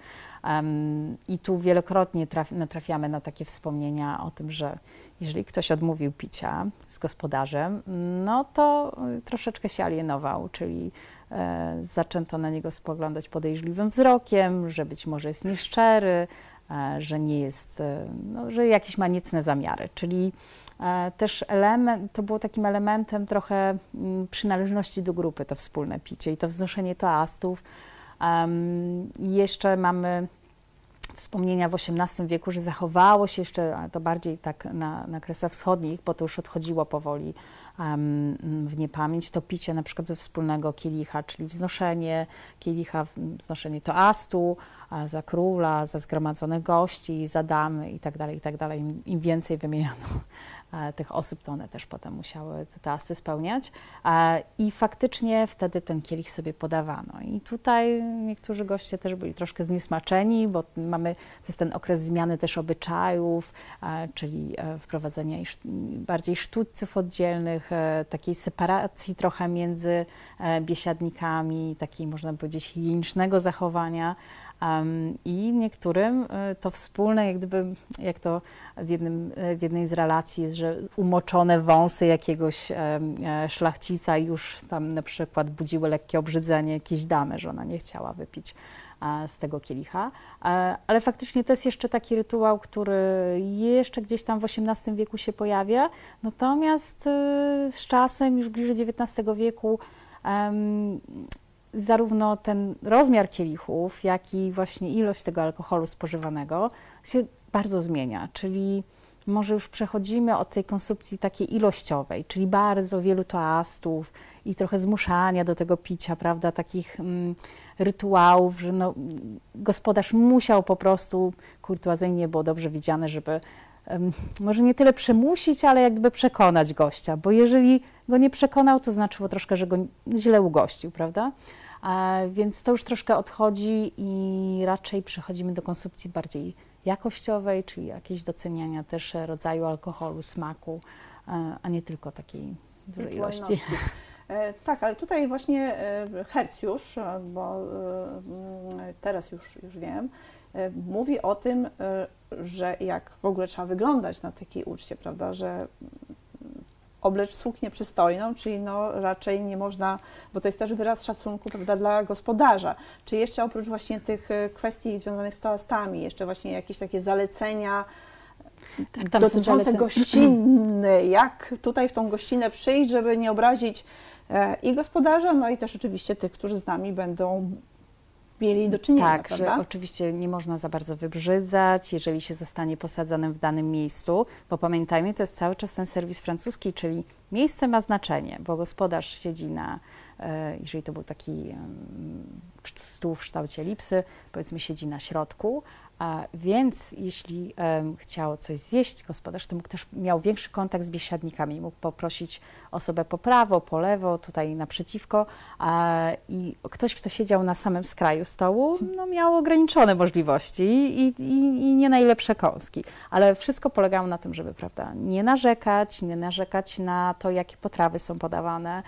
I tu wielokrotnie traf, natrafiamy na takie wspomnienia o tym, że jeżeli ktoś odmówił picia z gospodarzem, no to troszeczkę się alienował, czyli e, zaczęto na niego spoglądać podejrzliwym wzrokiem, że być może jest nieszczery, że nie jest, e, no, że jakieś ma niecne zamiary, czyli e, też element, to było takim elementem trochę mm, przynależności do grupy, to wspólne picie i to wznoszenie toastów. Em, i jeszcze mamy wspomnienia w XVIII wieku, że zachowało się jeszcze, ale to bardziej tak na, na Kresach Wschodnich, bo to już odchodziło powoli em, w niepamięć, to picie na przykład ze wspólnego kielicha, czyli wznoszenie kielicha, wznoszenie toastu za króla, za zgromadzonych gości, za damy i tak dalej, i tak. Im, im więcej wymieniono [LAUGHS] e, tych osób, to one też potem musiały te toasty spełniać. E, I faktycznie wtedy ten kielich sobie podawano. I tutaj niektórzy goście też byli troszkę zniesmaczeni, bo mamy, to jest ten okres zmiany też obyczajów, e, czyli wprowadzenia bardziej sztućców oddzielnych, takiej separacji trochę między biesiadnikami, takiej można powiedzieć higienicznego zachowania. Um, I niektórym e, to wspólne, jak gdyby, jak to w, jednym, e, w jednej z relacji jest, że umoczone wąsy jakiegoś e, szlachcica już tam na przykład budziły lekkie obrzydzenie jakiejś damy, że ona nie chciała wypić z tego kielicha. Ale faktycznie to jest jeszcze taki rytuał, który jeszcze gdzieś tam w XVIII wieku się pojawia, natomiast z czasem, już bliżej XIX wieku, zarówno ten rozmiar kielichów, jak i właśnie ilość tego alkoholu spożywanego się bardzo zmienia, czyli może już przechodzimy od tej konsumpcji takiej ilościowej, czyli bardzo wielu toastów i trochę zmuszania do tego picia, prawda, takich mm, rytuałów, że no, gospodarz musiał po prostu, kurtuazyjnie było dobrze widziane, żeby może nie tyle przymusić, ale jak gdyby przekonać gościa, bo jeżeli go nie przekonał, to znaczyło troszkę, że go źle ugościł, prawda? Więc to już troszkę odchodzi i raczej przechodzimy do konsumpcji bardziej jakościowej, czyli jakieś doceniania też rodzaju alkoholu, smaku, a nie tylko takiej dużej ilości.
E, tak, ale tutaj właśnie e, Hercjusz, e, bo teraz już, już wiem, mówi o tym, że jak w ogóle trzeba wyglądać na takiej uczcie, prawda, że oblecz suknię przystojną, czyli no raczej nie można, bo to jest też wyraz szacunku prawda, dla gospodarza. Czy jeszcze oprócz właśnie tych e, kwestii związanych z toastami, jeszcze właśnie jakieś takie zalecenia tak, dotyczące gościny, jak tutaj w tą gościnę przyjść, żeby nie obrazić e, i gospodarza, no i też oczywiście tych, którzy z nami będą mieli do czynienia,
tak,
prawda?
że oczywiście nie można za bardzo wybrzydzać, jeżeli się zostanie posadzonym w danym miejscu, bo pamiętajmy, to jest cały czas ten serwis francuski, czyli miejsce ma znaczenie, bo gospodarz siedzi na, e, jeżeli to był taki stół w kształcie elipsy, powiedzmy siedzi na środku, więc jeśli chciał coś zjeść gospodarz, to mógł też miał większy kontakt z biesiadnikami, mógł poprosić osobę po prawo, po lewo, tutaj naprzeciwko i ktoś, kto siedział na samym skraju stołu, no, miał ograniczone możliwości i, i, i nie najlepsze kąski, ale wszystko polegało na tym, żeby prawda, nie narzekać, nie narzekać na to, jakie potrawy są podawane,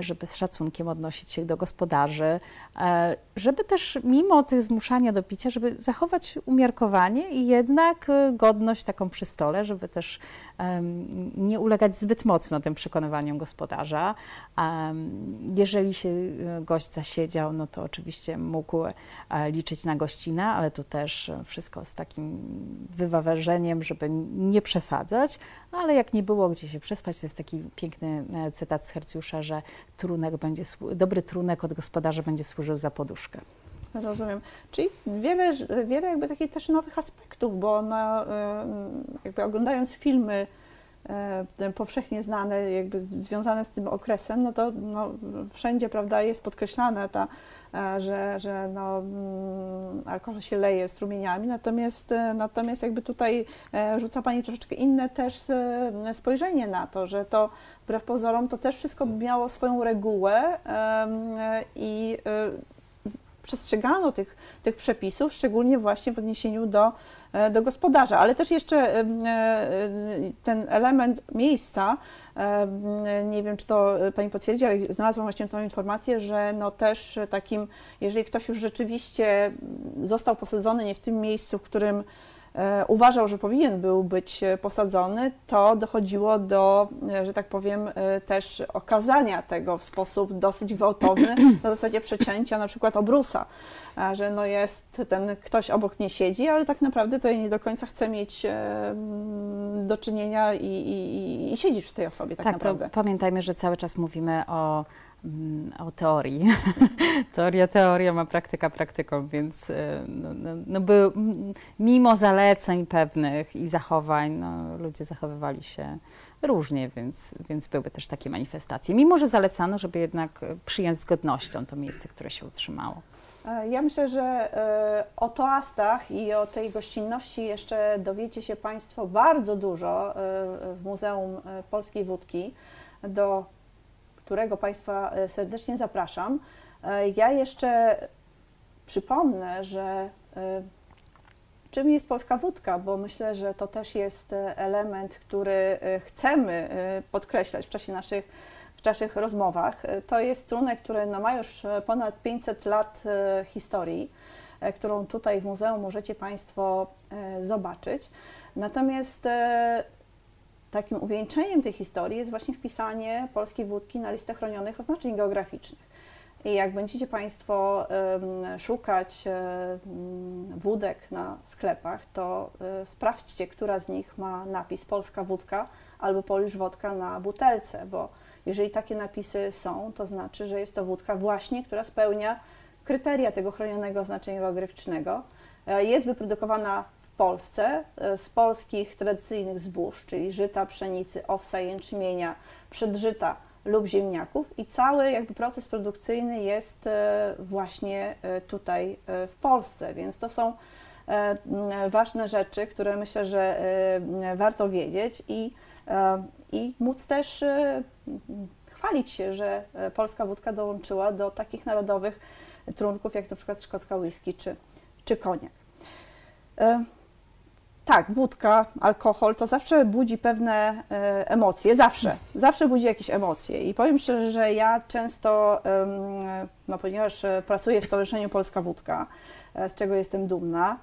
żeby z szacunkiem odnosić się do gospodarzy, e, żeby też mimo tych zmuszania do picia, żeby zachować umiarkowanie i jednak e, godność taką przy stole, żeby też nie ulegać zbyt mocno tym przekonywaniom gospodarza. Jeżeli się e, gość zasiedział, no to oczywiście mógł e, liczyć na gościnę, ale tu też wszystko z takim wywawerzeniem, żeby nie przesadzać, ale jak nie było gdzie się przespać, to jest taki piękny e, cytat z Hercjusza, że trunek będzie, dobry trunek od gospodarza będzie służył za poduszkę.
Rozumiem. Czyli wiele, wiele jakby takich też nowych aspektów, bo na, jakby oglądając filmy e, powszechnie znane, jakby związane z tym okresem, no to no, wszędzie, prawda, jest podkreślane ta, e, że, że no, mm, alkohol się leje strumieniami, natomiast, e, natomiast jakby tutaj rzuca Pani troszeczkę inne też spojrzenie na to, że to wbrew pozorom to też wszystko miało swoją regułę i przestrzegano tych, tych przepisów, szczególnie właśnie w odniesieniu do, e, do gospodarza. Ale też jeszcze e, e, ten element miejsca, nie wiem, czy to Pani potwierdzi, ale znalazłam właśnie tą informację, że no też takim, jeżeli ktoś już rzeczywiście został posadzony nie w tym miejscu, w którym uważał, że powinien był być e, posadzony, to dochodziło do, e, że tak powiem, też okazania tego w sposób dosyć gwałtowny, na zasadzie przecięcia na przykład obrusa, że no jest ten ktoś obok mnie siedzi, ale tak naprawdę to ja nie do końca chcę mieć do czynienia i, i, i siedzieć przy tej osobie tak,
tak
naprawdę.
pamiętajmy, że cały czas mówimy o Mm, o teorii. [LAUGHS] Teoria, teoria ma praktyka praktyką, więc e, no, no, no by, mimo zaleceń pewnych i zachowań, no, ludzie zachowywali się różnie, więc, więc były też takie manifestacje. Mimo, że zalecano, żeby jednak przyjąć z godnością to miejsce, które się utrzymało.
E, ja myślę, że e, o toastach i o tej gościnności jeszcze dowiecie się Państwo bardzo dużo e, w Muzeum Polskiej Wódki, do którego Państwa serdecznie zapraszam. Ja jeszcze przypomnę, że czym jest polska wódka, bo myślę, że to też jest element, który chcemy podkreślać w czasie naszych w rozmowach. To jest trunek, który no, ma już ponad 500 lat e, historii, e, którą tutaj w muzeum możecie Państwo e, zobaczyć. Natomiast takim uwieńczeniem tej historii jest właśnie wpisanie polskiej wódki na listę chronionych oznaczeń geograficznych. I jak będziecie Państwo szukać wódek na sklepach, to sprawdźcie, która z nich ma napis polska wódka albo polisz wodka na butelce, bo jeżeli takie napisy są, to znaczy, że jest to wódka właśnie, która spełnia kryteria tego chronionego oznaczenia geograficznego. E, jest wyprodukowana Polsce e, z polskich tradycyjnych zbóż, czyli żyta, pszenicy, owsa, jęczmienia, przedżyta lub ziemniaków i cały jakby proces produkcyjny jest e, właśnie tutaj w Polsce, więc to są ważne rzeczy, które myślę, że warto wiedzieć i E, i móc też e, chwalić się, że e, polska wódka dołączyła do takich narodowych trunków, jak na przykład szkocka whisky czy, czy koniak. Tak, wódka, alkohol to zawsze budzi pewne emocje, zawsze, zawsze budzi jakieś emocje. I powiem szczerze, że ja często, no ponieważ pracuję w Stowarzyszeniu Polska Wódka, z czego jestem dumna,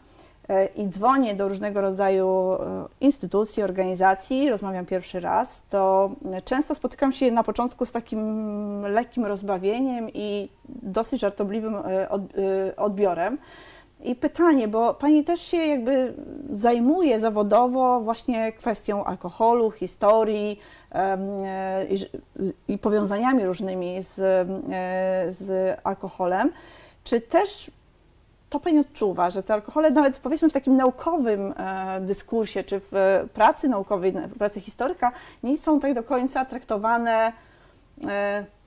i dzwonię do różnego rodzaju e, instytucji, organizacji, rozmawiam pierwszy raz, to często spotykam się na początku z takim lekkim rozbawieniem i dosyć żartobliwym e, e, odbiorem. I pytanie, bo Pani też się jakby zajmuje zawodowo właśnie kwestią alkoholu, historii i powiązaniami różnymi z, z alkoholem. Czy też to pani odczuwa, że te alkohole nawet powiedzmy w takim naukowym e, dyskursie, czy w e, pracy naukowej, w pracy historyka, nie są tak do końca traktowane e,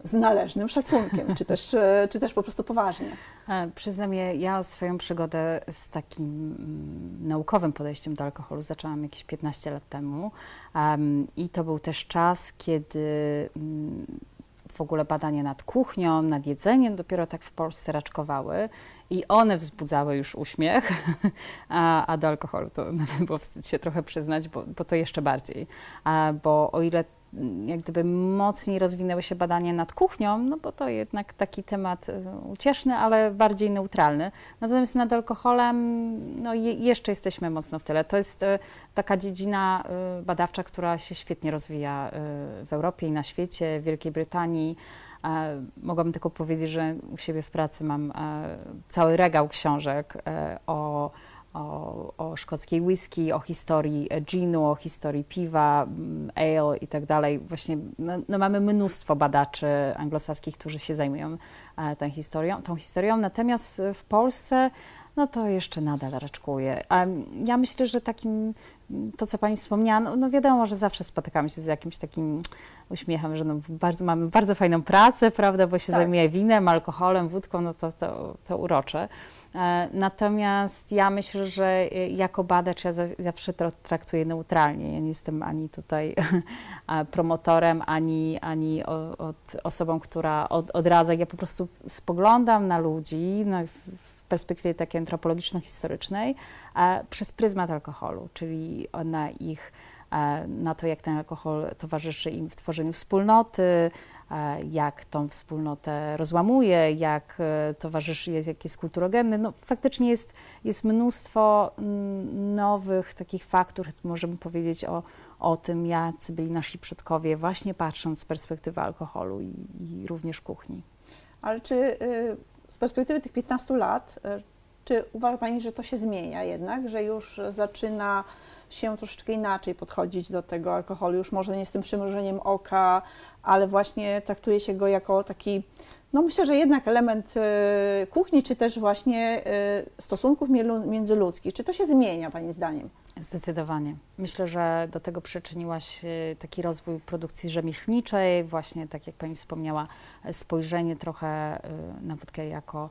z należnym szacunkiem, czy też, e, czy też po prostu poważnie.
E, przyznam, je, ja swoją przygodę z takim mm, naukowym podejściem do alkoholu zaczęłam jakieś 15 lat temu um, i to był też czas, kiedy um, w ogóle badania nad kuchnią, nad jedzeniem dopiero tak w Polsce raczkowały i one wzbudzały już uśmiech, [LAUGHS] a, a do alkoholu to nawet [LAUGHS] było wstyd się trochę przyznać, bo, bo to jeszcze bardziej. A, bo o ile mm, jak gdyby mocniej rozwinęły się badania nad kuchnią, no bo to jednak taki temat y, ucieszny, ale bardziej neutralny. Natomiast nad alkoholem, no jeszcze jesteśmy mocno w tyle. To jest y, taka dziedzina y, badawcza, która się świetnie rozwija w Europie i na świecie, w Wielkiej Brytanii. Mogłabym tylko powiedzieć, że u siebie w pracy mam e, cały regał książek e, o, o, o szkockiej whisky, o historii ginu, o historii piwa, mm, ale i tak dalej. Właśnie no, no mamy mnóstwo badaczy anglosaskich, którzy się zajmują e, tą historią, tą historią. Natomiast w Polsce no to jeszcze nadal raczkuje. Ja myślę, że takim, to co Pani wspomniała, no, no wiadomo, że zawsze spotykamy się z jakimś takim uśmiechem, że no bardzo, mamy bardzo fajną pracę, prawda, bo się tak. zajmuje winem, alkoholem, wódką, no to, to, to urocze. E, natomiast ja myślę, że e, jako badacz ja zawsze to traktuję neutralnie. Ja nie jestem ani tutaj [LAUGHS] promotorem, ani, ani osobą, która od, odradza. Ja po prostu spoglądam na ludzi no, w perspektywie takiej antropologiczno-historycznej przez pryzmat alkoholu, czyli na ich E, na to, jak ten alkohol towarzyszy im w tworzeniu wspólnoty, e, jak tą wspólnotę rozłamuje, jak e, towarzyszy, jak jest kulturogenny. No, faktycznie jest, jest mnóstwo mm, nowych takich faktur, możemy powiedzieć o, o tym, jacy byli nasi przodkowie, właśnie patrząc z perspektywy alkoholu i, i również kuchni.
Ale czy y, z perspektywy tych 15 lat, y, czy uważa Pani, że to się zmienia jednak, że już zaczyna się troszeczkę inaczej podchodzić do tego alkoholu, już może nie z tym przymrużeniem oka, ale właśnie traktuje się go jako taki, no myślę, że jednak element y, kuchni, czy też właśnie y, stosunków międzyludzkich. Czy to się zmienia Pani zdaniem?
Zdecydowanie. Myślę, że do tego przyczyniła się taki rozwój produkcji rzemieślniczej, właśnie tak jak Pani wspomniała, spojrzenie trochę y, na wódkę jako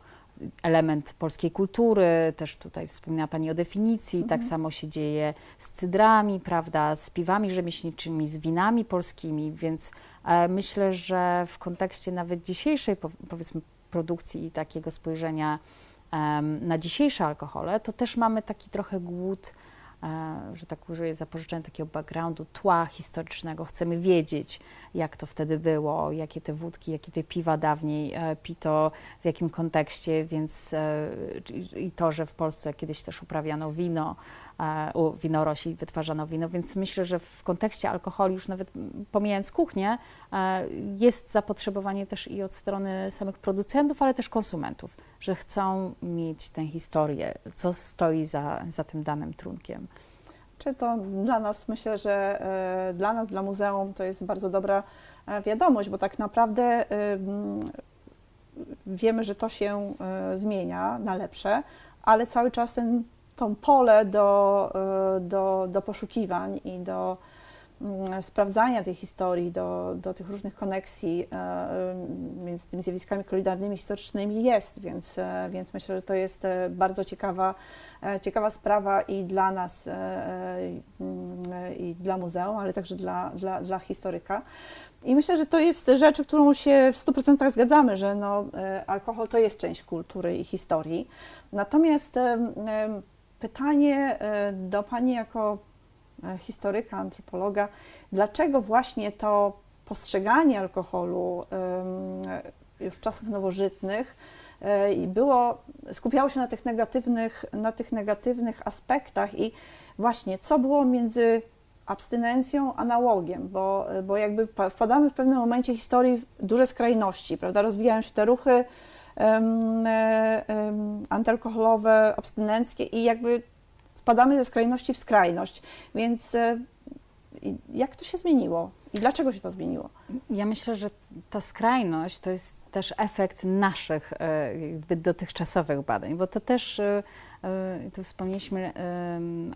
element polskiej kultury, też tutaj wspomniała Pani o definicji, tak
Mhm.
samo się dzieje z cydrami, prawda, z piwami rzemieślniczymi, z winami polskimi, więc e, myślę, że w kontekście nawet dzisiejszej, po- powiedzmy, produkcji i takiego spojrzenia em, na dzisiejsze alkohole, to też mamy taki trochę głód, e, że tak użyję zapożyczenia takiego backgroundu, tła historycznego. Chcemy wiedzieć, jak to wtedy było, jakie te wódki, jakie te piwa dawniej e, pito, w jakim kontekście, więc e, i- to, że w Polsce kiedyś też uprawiano wino, e, u winorośli wytwarzano wino, więc myślę, że w kontekście alkoholi, już nawet pomijając kuchnię, e, jest zapotrzebowanie też i od strony samych producentów, ale też konsumentów, że chcą mieć tę historię, co stoi za, za tym danym trunkiem.
Czy to dla nas, myślę, że e, dla nas, dla muzeum to jest bardzo dobra e, wiadomość, bo tak naprawdę wiemy, że to się e, zmienia na lepsze, ale cały czas ten, tą pole do, do, do poszukiwań i do sprawdzania tej historii, do, do tych różnych koneksji e, e, między tymi zjawiskami kulinarnymi, historycznymi jest, więc, e, więc myślę, że to jest bardzo ciekawa, ciekawa sprawa i dla nas, mm, i dla muzeum, ale także dla, dla, dla historyka. I myślę, że to jest rzecz, którą się w 100% zgadzamy, że no, alkohol to jest część kultury i historii. Natomiast pytanie do Pani jako historyka, antropologa, dlaczego właśnie to postrzeganie alkoholu już w czasach nowożytnych e, było, skupiało się na tych negatywnych, na tych negatywnych aspektach i właśnie co było między abstynencją a nałogiem, bo, bo jakby pa- wpadamy w pewnym momencie historii w duże skrajności, prawda? Rozwijają się te ruchy e, em, antyalkoholowe, abstynenckie i jakby spadamy ze skrajności w skrajność. Więc e, jak to się zmieniło i dlaczego się to zmieniło?
Ja myślę, że ta skrajność to jest też efekt naszych e, jakby dotychczasowych badań, bo to też e, tu wspomnieliśmy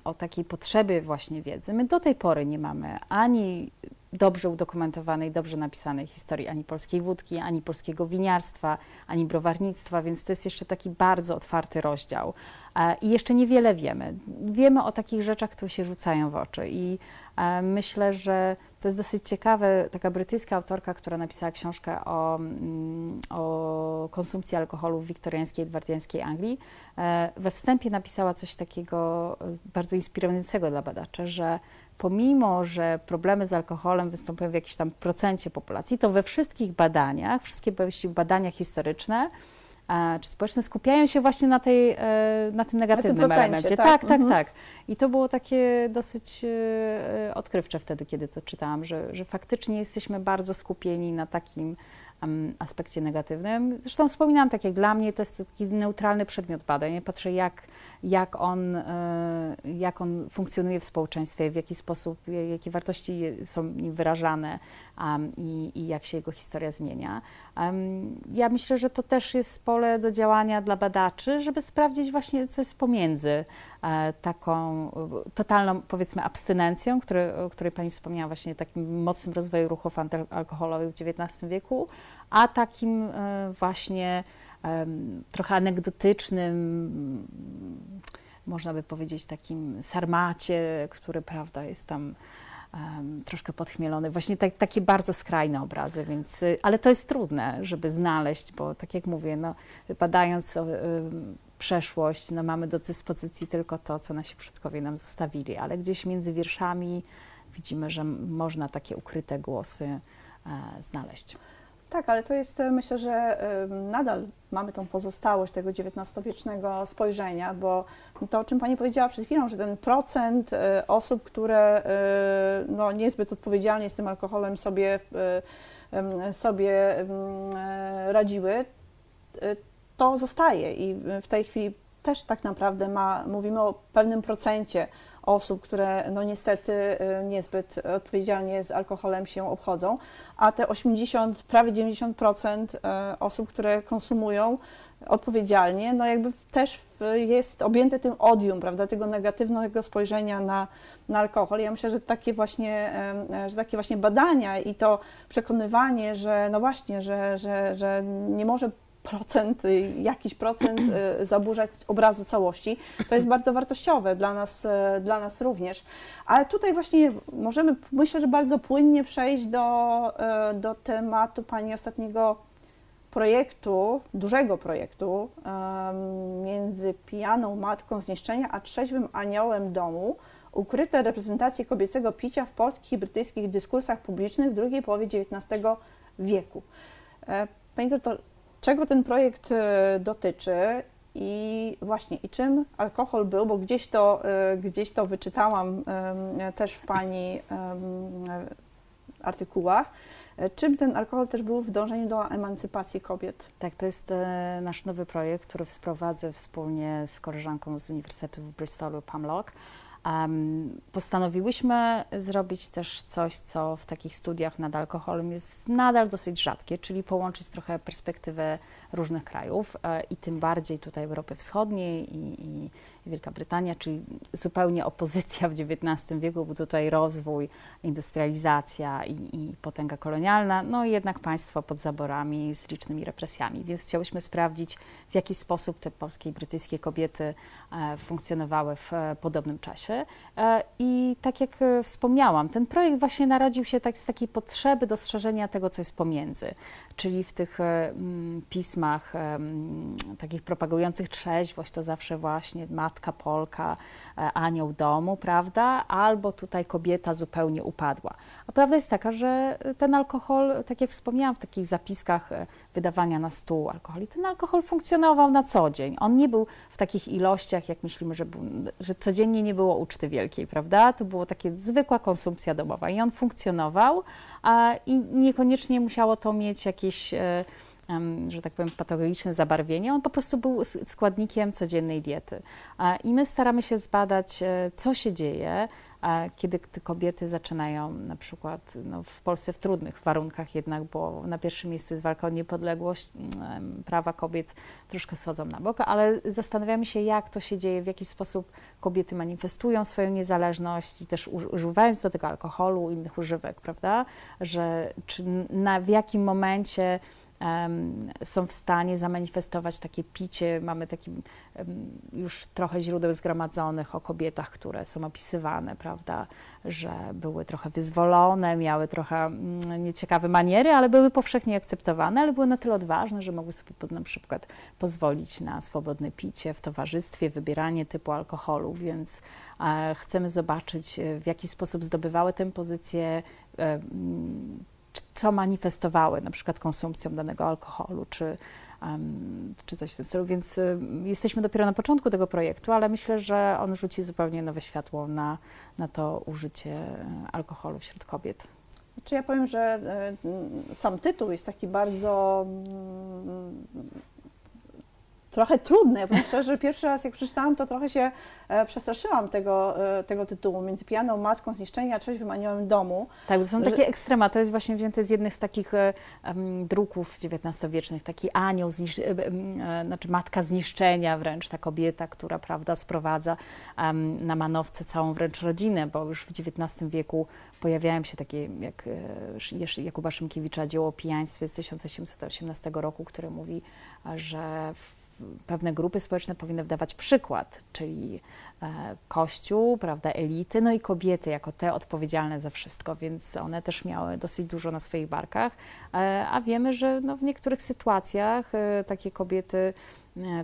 o takiej potrzebie właśnie wiedzy. My do tej pory nie mamy ani dobrze udokumentowanej, dobrze napisanej historii ani polskiej wódki, ani polskiego winiarstwa, ani browarnictwa, więc to jest jeszcze taki bardzo otwarty rozdział. E, I jeszcze niewiele wiemy. Wiemy o takich rzeczach, które się rzucają w oczy i e, myślę, że to jest dosyć ciekawe. Taka brytyjska autorka, która napisała książkę o, mm, o konsumpcji alkoholu w wiktoriańskiej, edwardiańskiej Anglii, e, we wstępie napisała coś takiego bardzo inspirującego dla badaczy, że pomimo, że problemy z alkoholem występują w jakimś tam procencie populacji, to we wszystkich badaniach, wszystkie badania historyczne e, czy społeczne skupiają się właśnie na, tej, e, na tym negatywnym
procencie,
elemencie.
tak?
Tak, tak,
Mhm.
tak. I to było takie dosyć e, odkrywcze wtedy, kiedy to czytałam, że, że faktycznie jesteśmy bardzo skupieni na takim aspekcie negatywnym. Zresztą wspominałam, tak jak dla mnie to jest taki neutralny przedmiot badań. Ja patrzę, jak, jak, on, e, jak on funkcjonuje w społeczeństwie, w jaki sposób, jakie wartości są nim wyrażane em, i, i jak się jego historia zmienia. Em, Ja myślę, że to też jest pole do działania dla badaczy, żeby sprawdzić właśnie, co jest pomiędzy e, taką totalną, powiedzmy, abstynencją, który, o której Pani wspomniała, właśnie takim mocnym rozwoju ruchów antyalkoholowych w XIX wieku, a takim e, właśnie trochę anegdotycznym, można by powiedzieć, takim sarmacie, który, prawda, jest tam troszkę podchmielony. Właśnie tak, takie bardzo skrajne obrazy, więc, ale to jest trudne, żeby znaleźć, bo tak jak mówię, no, badając przeszłość, no, mamy do dyspozycji tylko to, co nasi przodkowie nam zostawili, ale gdzieś między wierszami widzimy, że można takie ukryte głosy e, znaleźć.
Tak, ale to jest, e, myślę, że nadal mamy tą pozostałość tego XIX-wiecznego spojrzenia, bo to, o czym Pani powiedziała przed chwilą, że ten procent e, osób, które e, no, niezbyt odpowiedzialnie z tym alkoholem sobie, sobie radziły, to zostaje i w tej chwili też tak naprawdę ma, mówimy o pewnym procencie osób, które no niestety e, niezbyt odpowiedzialnie z alkoholem się obchodzą, a te 80, prawie 90% e, osób, które konsumują odpowiedzialnie, no jakby też jest objęte tym odium, prawda, tego negatywnego spojrzenia na, na alkohol. Ja myślę, że takie właśnie, e, że takie właśnie badania i to przekonywanie, że no właśnie, że, że, że nie może procent, y, jakiś procent y, zaburzać obrazu całości. To jest bardzo wartościowe dla nas, y, dla nas również. Ale tutaj właśnie możemy, myślę, że bardzo płynnie przejść do, do tematu Pani ostatniego projektu, dużego projektu między pijaną matką zniszczenia a trzeźwym aniołem domu, ukryte reprezentacje kobiecego picia w polskich i brytyjskich dyskursach publicznych w drugiej połowie XIX wieku. E, Pani doktor, czego ten projekt e, dotyczy i właśnie, i czym alkohol był, bo gdzieś to, e, gdzieś to wyczytałam też w Pani artykułach, E, czym ten alkohol też był w dążeniu do emancypacji kobiet.
Tak, to jest nasz nowy projekt, który sprowadzę wspólnie z koleżanką z Uniwersytetu w Bristolu, Pam Locke. Postanowiłyśmy zrobić też coś, co w takich studiach nad alkoholem jest nadal dosyć rzadkie, czyli połączyć trochę perspektywę różnych krajów e, i tym bardziej tutaj Europy Wschodniej i, i Wielka Brytania, czyli zupełnie opozycja w XIX wieku, bo tutaj rozwój, industrializacja i, i potęga kolonialna, no i jednak państwo pod zaborami z licznymi represjami. Więc chciałyśmy sprawdzić, w jaki sposób te polskie i brytyjskie kobiety e, funkcjonowały w e, podobnym czasie. E, I tak jak wspomniałam, ten projekt właśnie narodził się tak z takiej potrzeby dostrzeżenia tego, co jest pomiędzy, czyli w tych pismach takich propagujących trzeźwość, to zawsze właśnie matka Polka, e, anioł domu, prawda? Albo tutaj kobieta zupełnie upadła. A prawda jest taka, że ten alkohol, tak jak wspomniałam w takich zapiskach e, wydawania na stół alkoholi, ten alkohol funkcjonował na co dzień. On nie był w takich ilościach, jak myślimy, że, był, że codziennie nie było uczty wielkiej, prawda? To była taka zwykła konsumpcja domowa i on funkcjonował a, i niekoniecznie musiało to mieć jakieś e, że tak powiem, patologiczne zabarwienie. On po prostu był składnikiem codziennej diety. I my staramy się zbadać, e, co się dzieje, kiedy te kobiety zaczynają na przykład no, w Polsce w trudnych warunkach jednak, bo na pierwszym miejscu jest walka o niepodległość, prawa kobiet troszkę schodzą na bok, ale zastanawiamy się, jak to się dzieje, w jaki sposób kobiety manifestują swoją niezależność też uż- używając do tego alkoholu, innych używek, prawda, że czy na, w jakim momencie są w stanie zamanifestować takie picie. Mamy taki już trochę źródeł zgromadzonych o kobietach, które są opisywane, prawda, że były trochę wyzwolone, miały trochę mm, nieciekawe maniery, ale były powszechnie akceptowane, ale były na tyle odważne, że mogły sobie na przykład pozwolić na swobodne picie w towarzystwie, wybieranie typu alkoholu, więc e, chcemy zobaczyć, e, w jaki sposób zdobywały tę pozycję, e, co manifestowały, na przykład konsumpcją danego alkoholu, czy, czy coś w tym stylu. Więc y, jesteśmy dopiero na początku tego projektu, ale myślę, że on rzuci zupełnie nowe światło na, na to użycie e, alkoholu wśród kobiet.
Czy ja powiem, że m, sam tytuł jest taki bardzo mm, trochę trudny. Ja powiem szczerze, że pierwszy raz jak przeczytałam, to trochę się e, przestraszyłam tego, e, tego tytułu. Między pijaną matką zniszczenia, a trzeźwym aniołem domu.
Tak, to są
Że-
takie ekstrema. To jest właśnie wzięte z jednych z takich e, druków XIX-wiecznych. Taki anioł, znisz- znaczy matka zniszczenia wręcz, ta kobieta, która prawda, sprowadza na manowce całą wręcz rodzinę, bo już w XIX wieku pojawiają się takie jak Jakuba Szymkiewicza dzieło o pijaństwie z 1818 roku, które mówi, że w- pewne grupy społeczne powinny wdawać przykład, czyli e, Kościół, prawda, elity, no i kobiety jako te odpowiedzialne za wszystko, więc one też miały dosyć dużo na swoich barkach, e, a wiemy, że no, w niektórych sytuacjach e, takie kobiety,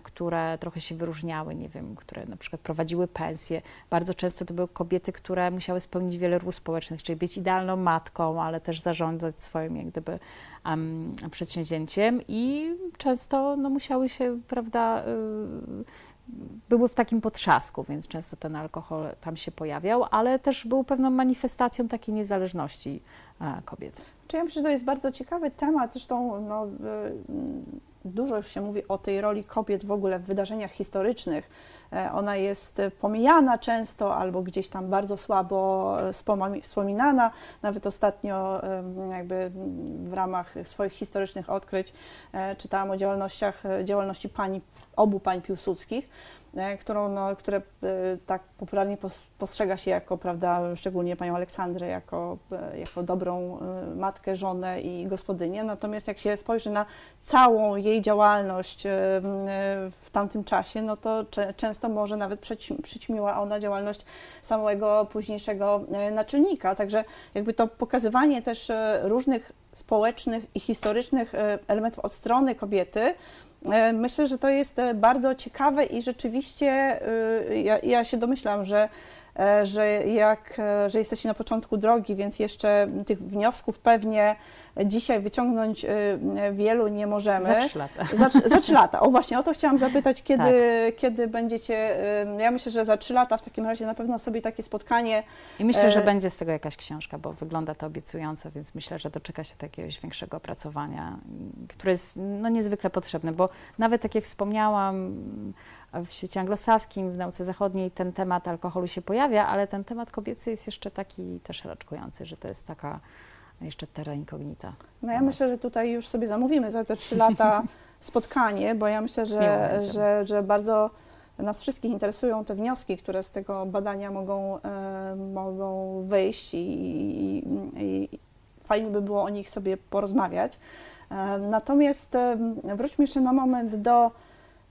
które trochę się wyróżniały, nie wiem, które na przykład prowadziły pensje, bardzo często to były kobiety, które musiały spełnić wiele ról społecznych, czyli być idealną matką, ale też zarządzać swoim jak gdyby em, przedsięwzięciem i często no, musiały się, prawda, y, były w takim potrzasku, więc często ten alkohol tam się pojawiał, ale też był pewną manifestacją takiej niezależności e, kobiet.
Czy ja myślę, że to jest bardzo ciekawy temat. Zresztą no, y, dużo już się mówi o tej roli kobiet w ogóle w wydarzeniach historycznych. E, Ona jest pomijana często albo gdzieś tam bardzo słabo e, wspominana. Nawet ostatnio jakby w ramach swoich historycznych odkryć e, czytałam o działalnościach, działalności pani, obu pań Piłsudskich. E, którą, no, które e, tak popularnie postrzega się jako, prawda, szczególnie panią Aleksandrę, jako, e, jako dobrą matkę, żonę i gospodynię. Natomiast jak się spojrzy na całą jej działalność w tamtym czasie, no to często może nawet przyćmiła ona działalność samego późniejszego naczelnika. Także jakby to pokazywanie też różnych społecznych i historycznych elementów od strony kobiety, myślę, że to jest e, bardzo ciekawe i rzeczywiście e, ja, ja się domyślam, że że jak, że jesteście na początku drogi, więc jeszcze tych wniosków pewnie dzisiaj wyciągnąć wielu nie możemy.
Za trzy lata.
Za, za trzy lata. O właśnie, o to chciałam zapytać, kiedy, tak. kiedy będziecie, ja myślę, że za trzy lata w takim razie na pewno sobie takie spotkanie.
I myślę, że będzie z tego jakaś książka, bo wygląda to obiecująco, więc myślę, że doczeka się jakiegoś większego opracowania, które jest no, niezwykle potrzebne, bo nawet tak jak wspomniałam, w świecie anglosaskim, w nauce zachodniej ten temat alkoholu się pojawia, ale ten temat kobiecy jest jeszcze taki też raczkujący, że to jest taka jeszcze terra incognita.
No ja myślę, że tutaj już sobie zamówimy za te trzy lata [LAUGHS] spotkanie, bo ja myślę, że, że, że bardzo nas wszystkich interesują te wnioski, które z tego badania mogą, e, mogą wyjść i, i, i, fajnie by było o nich sobie porozmawiać. E, natomiast e, wróćmy jeszcze na moment do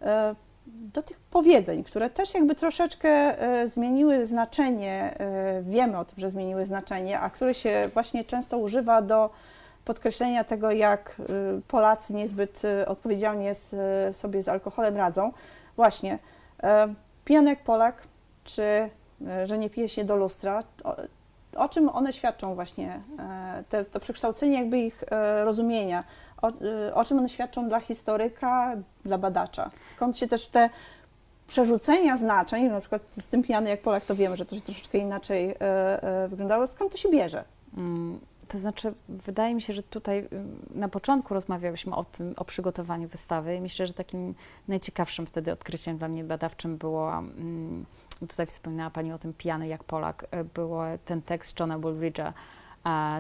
e, do tych powiedzeń, które też jakby troszeczkę e, zmieniły znaczenie, e, wiemy o tym, że zmieniły znaczenie, a które się właśnie często używa do podkreślenia tego, jak e, Polacy niezbyt odpowiedzialnie sobie z alkoholem radzą. Właśnie, pijany jak Polak, czy że nie pije się do lustra, o, o czym one świadczą właśnie, te, to przekształcenie jakby ich rozumienia, o, y, o czym one świadczą dla historyka, dla badacza. Skąd się też te przerzucenia znaczeń, na przykład z tym pijany jak Polak, to wiemy, że to się troszeczkę inaczej e, e, wyglądało. Skąd to się bierze?
Mm, to znaczy, wydaje mi się, że tutaj y, na początku rozmawiałyśmy o tym, o przygotowaniu wystawy i myślę, że takim najciekawszym wtedy odkryciem dla mnie badawczym było, mm, tutaj wspominała Pani o tym pijany jak Polak, było ten tekst Johna Woolridge'a,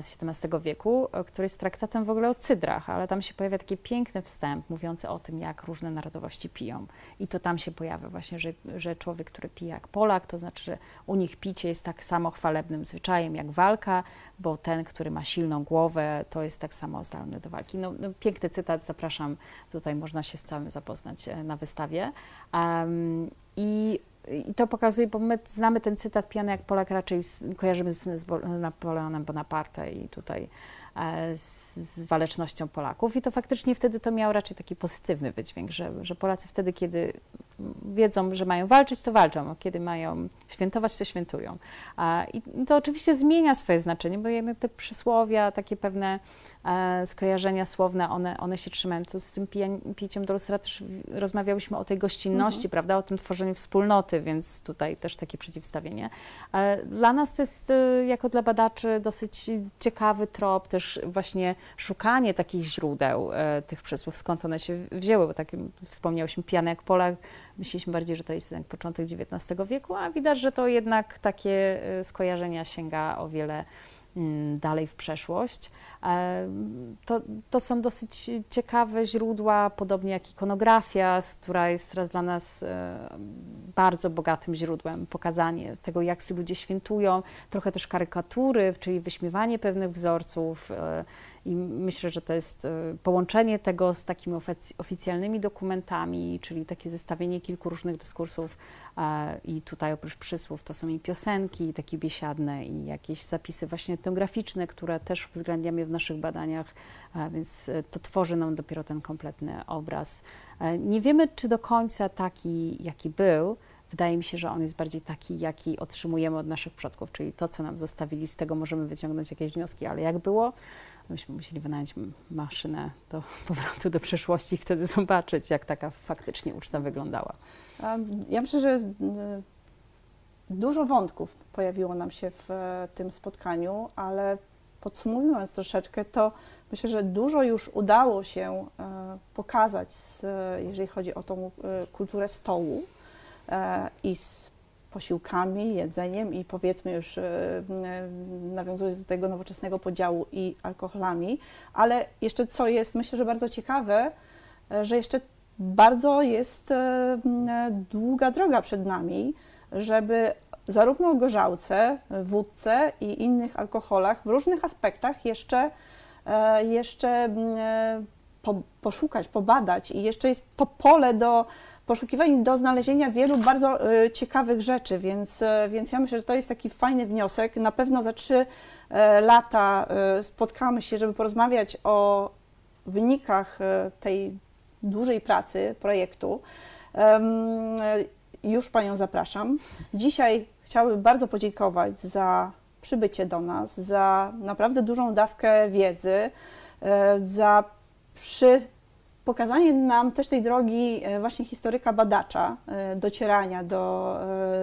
z XVII wieku, e, który jest traktatem w ogóle o cydrach, ale tam się pojawia taki piękny wstęp mówiący o tym, jak różne narodowości piją. I to tam się pojawia właśnie, że, że człowiek, który pije jak Polak, to znaczy, że u nich picie jest tak samo chwalebnym zwyczajem jak walka, bo ten, który ma silną głowę, to jest tak samo zdolny do walki. No, no piękny cytat, zapraszam, tutaj można się z całym zapoznać e, na wystawie. Um, I i to pokazuje, bo my znamy ten cytat pijany jak Polak raczej z, kojarzymy z, z Napoleonem Bonaparte i tutaj e, z, z walecznością Polaków. I to faktycznie wtedy to miało raczej taki pozytywny wydźwięk, że, że Polacy wtedy, kiedy wiedzą, że mają walczyć, to walczą, a kiedy mają świętować, to świętują. I to oczywiście zmienia swoje znaczenie, bo jednak te przysłowia, takie pewne e, skojarzenia słowne, one, one się trzymają. To z tym piciem do lustra też rozmawiałyśmy o tej gościnności, mhm. prawda, o tym tworzeniu wspólnoty, więc tutaj też takie przeciwstawienie. E, dla nas to jest, e, jako dla badaczy, dosyć ciekawy trop, też właśnie szukanie takich źródeł tych przysłów, skąd one się wzięły, bo tak wspomniałyśmy, pijany jak Polak, Myśleliśmy bardziej, że to jest początek XIX wieku, a widać, że to jednak takie y, skojarzenia sięga o wiele mm, dalej w przeszłość. E, to, to są dosyć ciekawe źródła, podobnie jak ikonografia, która jest teraz dla nas e, bardzo bogatym źródłem, pokazanie tego, jak sobie ludzie świętują, trochę też karykatury, czyli wyśmiewanie pewnych wzorców, e, i myślę, że to jest e, połączenie tego z takimi oficjalnymi dokumentami, czyli takie zestawienie kilku różnych dyskursów. I tutaj oprócz przysłów to są i piosenki, takie biesiadne, i jakieś zapisy właśnie etnograficzne, które też uwzględniamy w naszych badaniach, więc e, to tworzy nam dopiero ten kompletny obraz. E, nie wiemy, czy do końca taki, jaki był, Wydaje mi się, że on jest bardziej taki, jaki otrzymujemy od naszych przodków, czyli to, co nam zostawili, z tego możemy wyciągnąć jakieś wnioski, ale jak było, myśmy musieli wynająć maszynę do [LAUGHS] powrotu do przeszłości i wtedy zobaczyć, jak taka faktycznie uczta wyglądała.
Ja myślę, że y, dużo wątków pojawiło nam się w e, tym spotkaniu, ale podsumowując troszeczkę, to myślę, że dużo już udało się e, pokazać, jeżeli chodzi o tą e, kulturę stołu i posiłkami, jedzeniem i powiedzmy już e, e, nawiązując do tego nowoczesnego podziału i alkoholami, ale jeszcze co jest myślę, że bardzo ciekawe, e, że jeszcze bardzo jest długa droga przed nami, żeby zarówno o gorzałce, wódce i innych alkoholach w różnych aspektach jeszcze, jeszcze po, poszukać, pobadać. I jeszcze jest to pole do poszukiwań, do znalezienia wielu bardzo ciekawych rzeczy, więc, więc ja myślę, że to jest taki fajny wniosek. Na pewno za trzy lata spotkamy się, żeby porozmawiać o wynikach tej dużej pracy projektu. Już Panią zapraszam. Dzisiaj chciałabym bardzo podziękować za przybycie do nas, za naprawdę dużą dawkę wiedzy, e, za przy pokazanie nam też tej drogi e, właśnie historyka badacza, e, docierania do,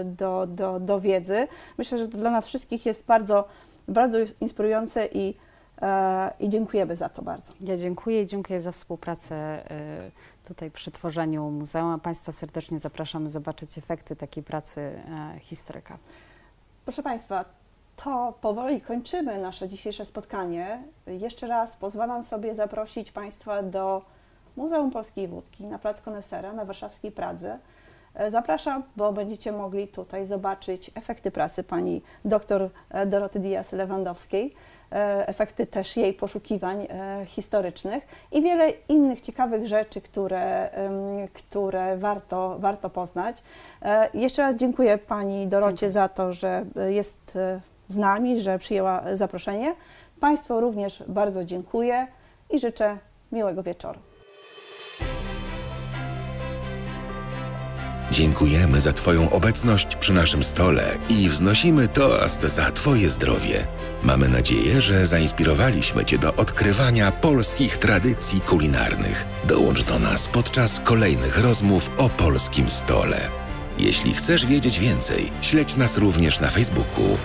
do, do, do wiedzy. Myślę, że to dla nas wszystkich jest bardzo, bardzo inspirujące i E, I dziękujemy za to bardzo.
Ja dziękuję i dziękuję za współpracę e, tutaj przy tworzeniu muzeum. A Państwa serdecznie zapraszamy zobaczyć efekty takiej pracy e, historyka.
Proszę Państwa, to powoli kończymy nasze dzisiejsze spotkanie. Jeszcze raz pozwalam sobie zaprosić Państwa do Muzeum Polskiej Wódki na Plac Konesera na warszawskiej Pradze. Zapraszam, bo będziecie mogli tutaj zobaczyć efekty pracy pani dr Doroty Diaz-Lewandowskiej. E, efekty też jej poszukiwań e, historycznych i wiele innych ciekawych rzeczy, które, które warto, warto poznać. E, jeszcze raz dziękuję Pani Dorocie dziękuję. za to, że jest z nami, że przyjęła zaproszenie. Państwu również bardzo dziękuję i życzę miłego wieczoru.
Dziękujemy za Twoją obecność przy naszym stole i wznosimy toast za Twoje zdrowie. Mamy nadzieję, że zainspirowaliśmy Cię do odkrywania polskich tradycji kulinarnych. Dołącz do nas podczas kolejnych rozmów o polskim stole. Jeśli chcesz wiedzieć więcej, śledź nas również na Facebooku.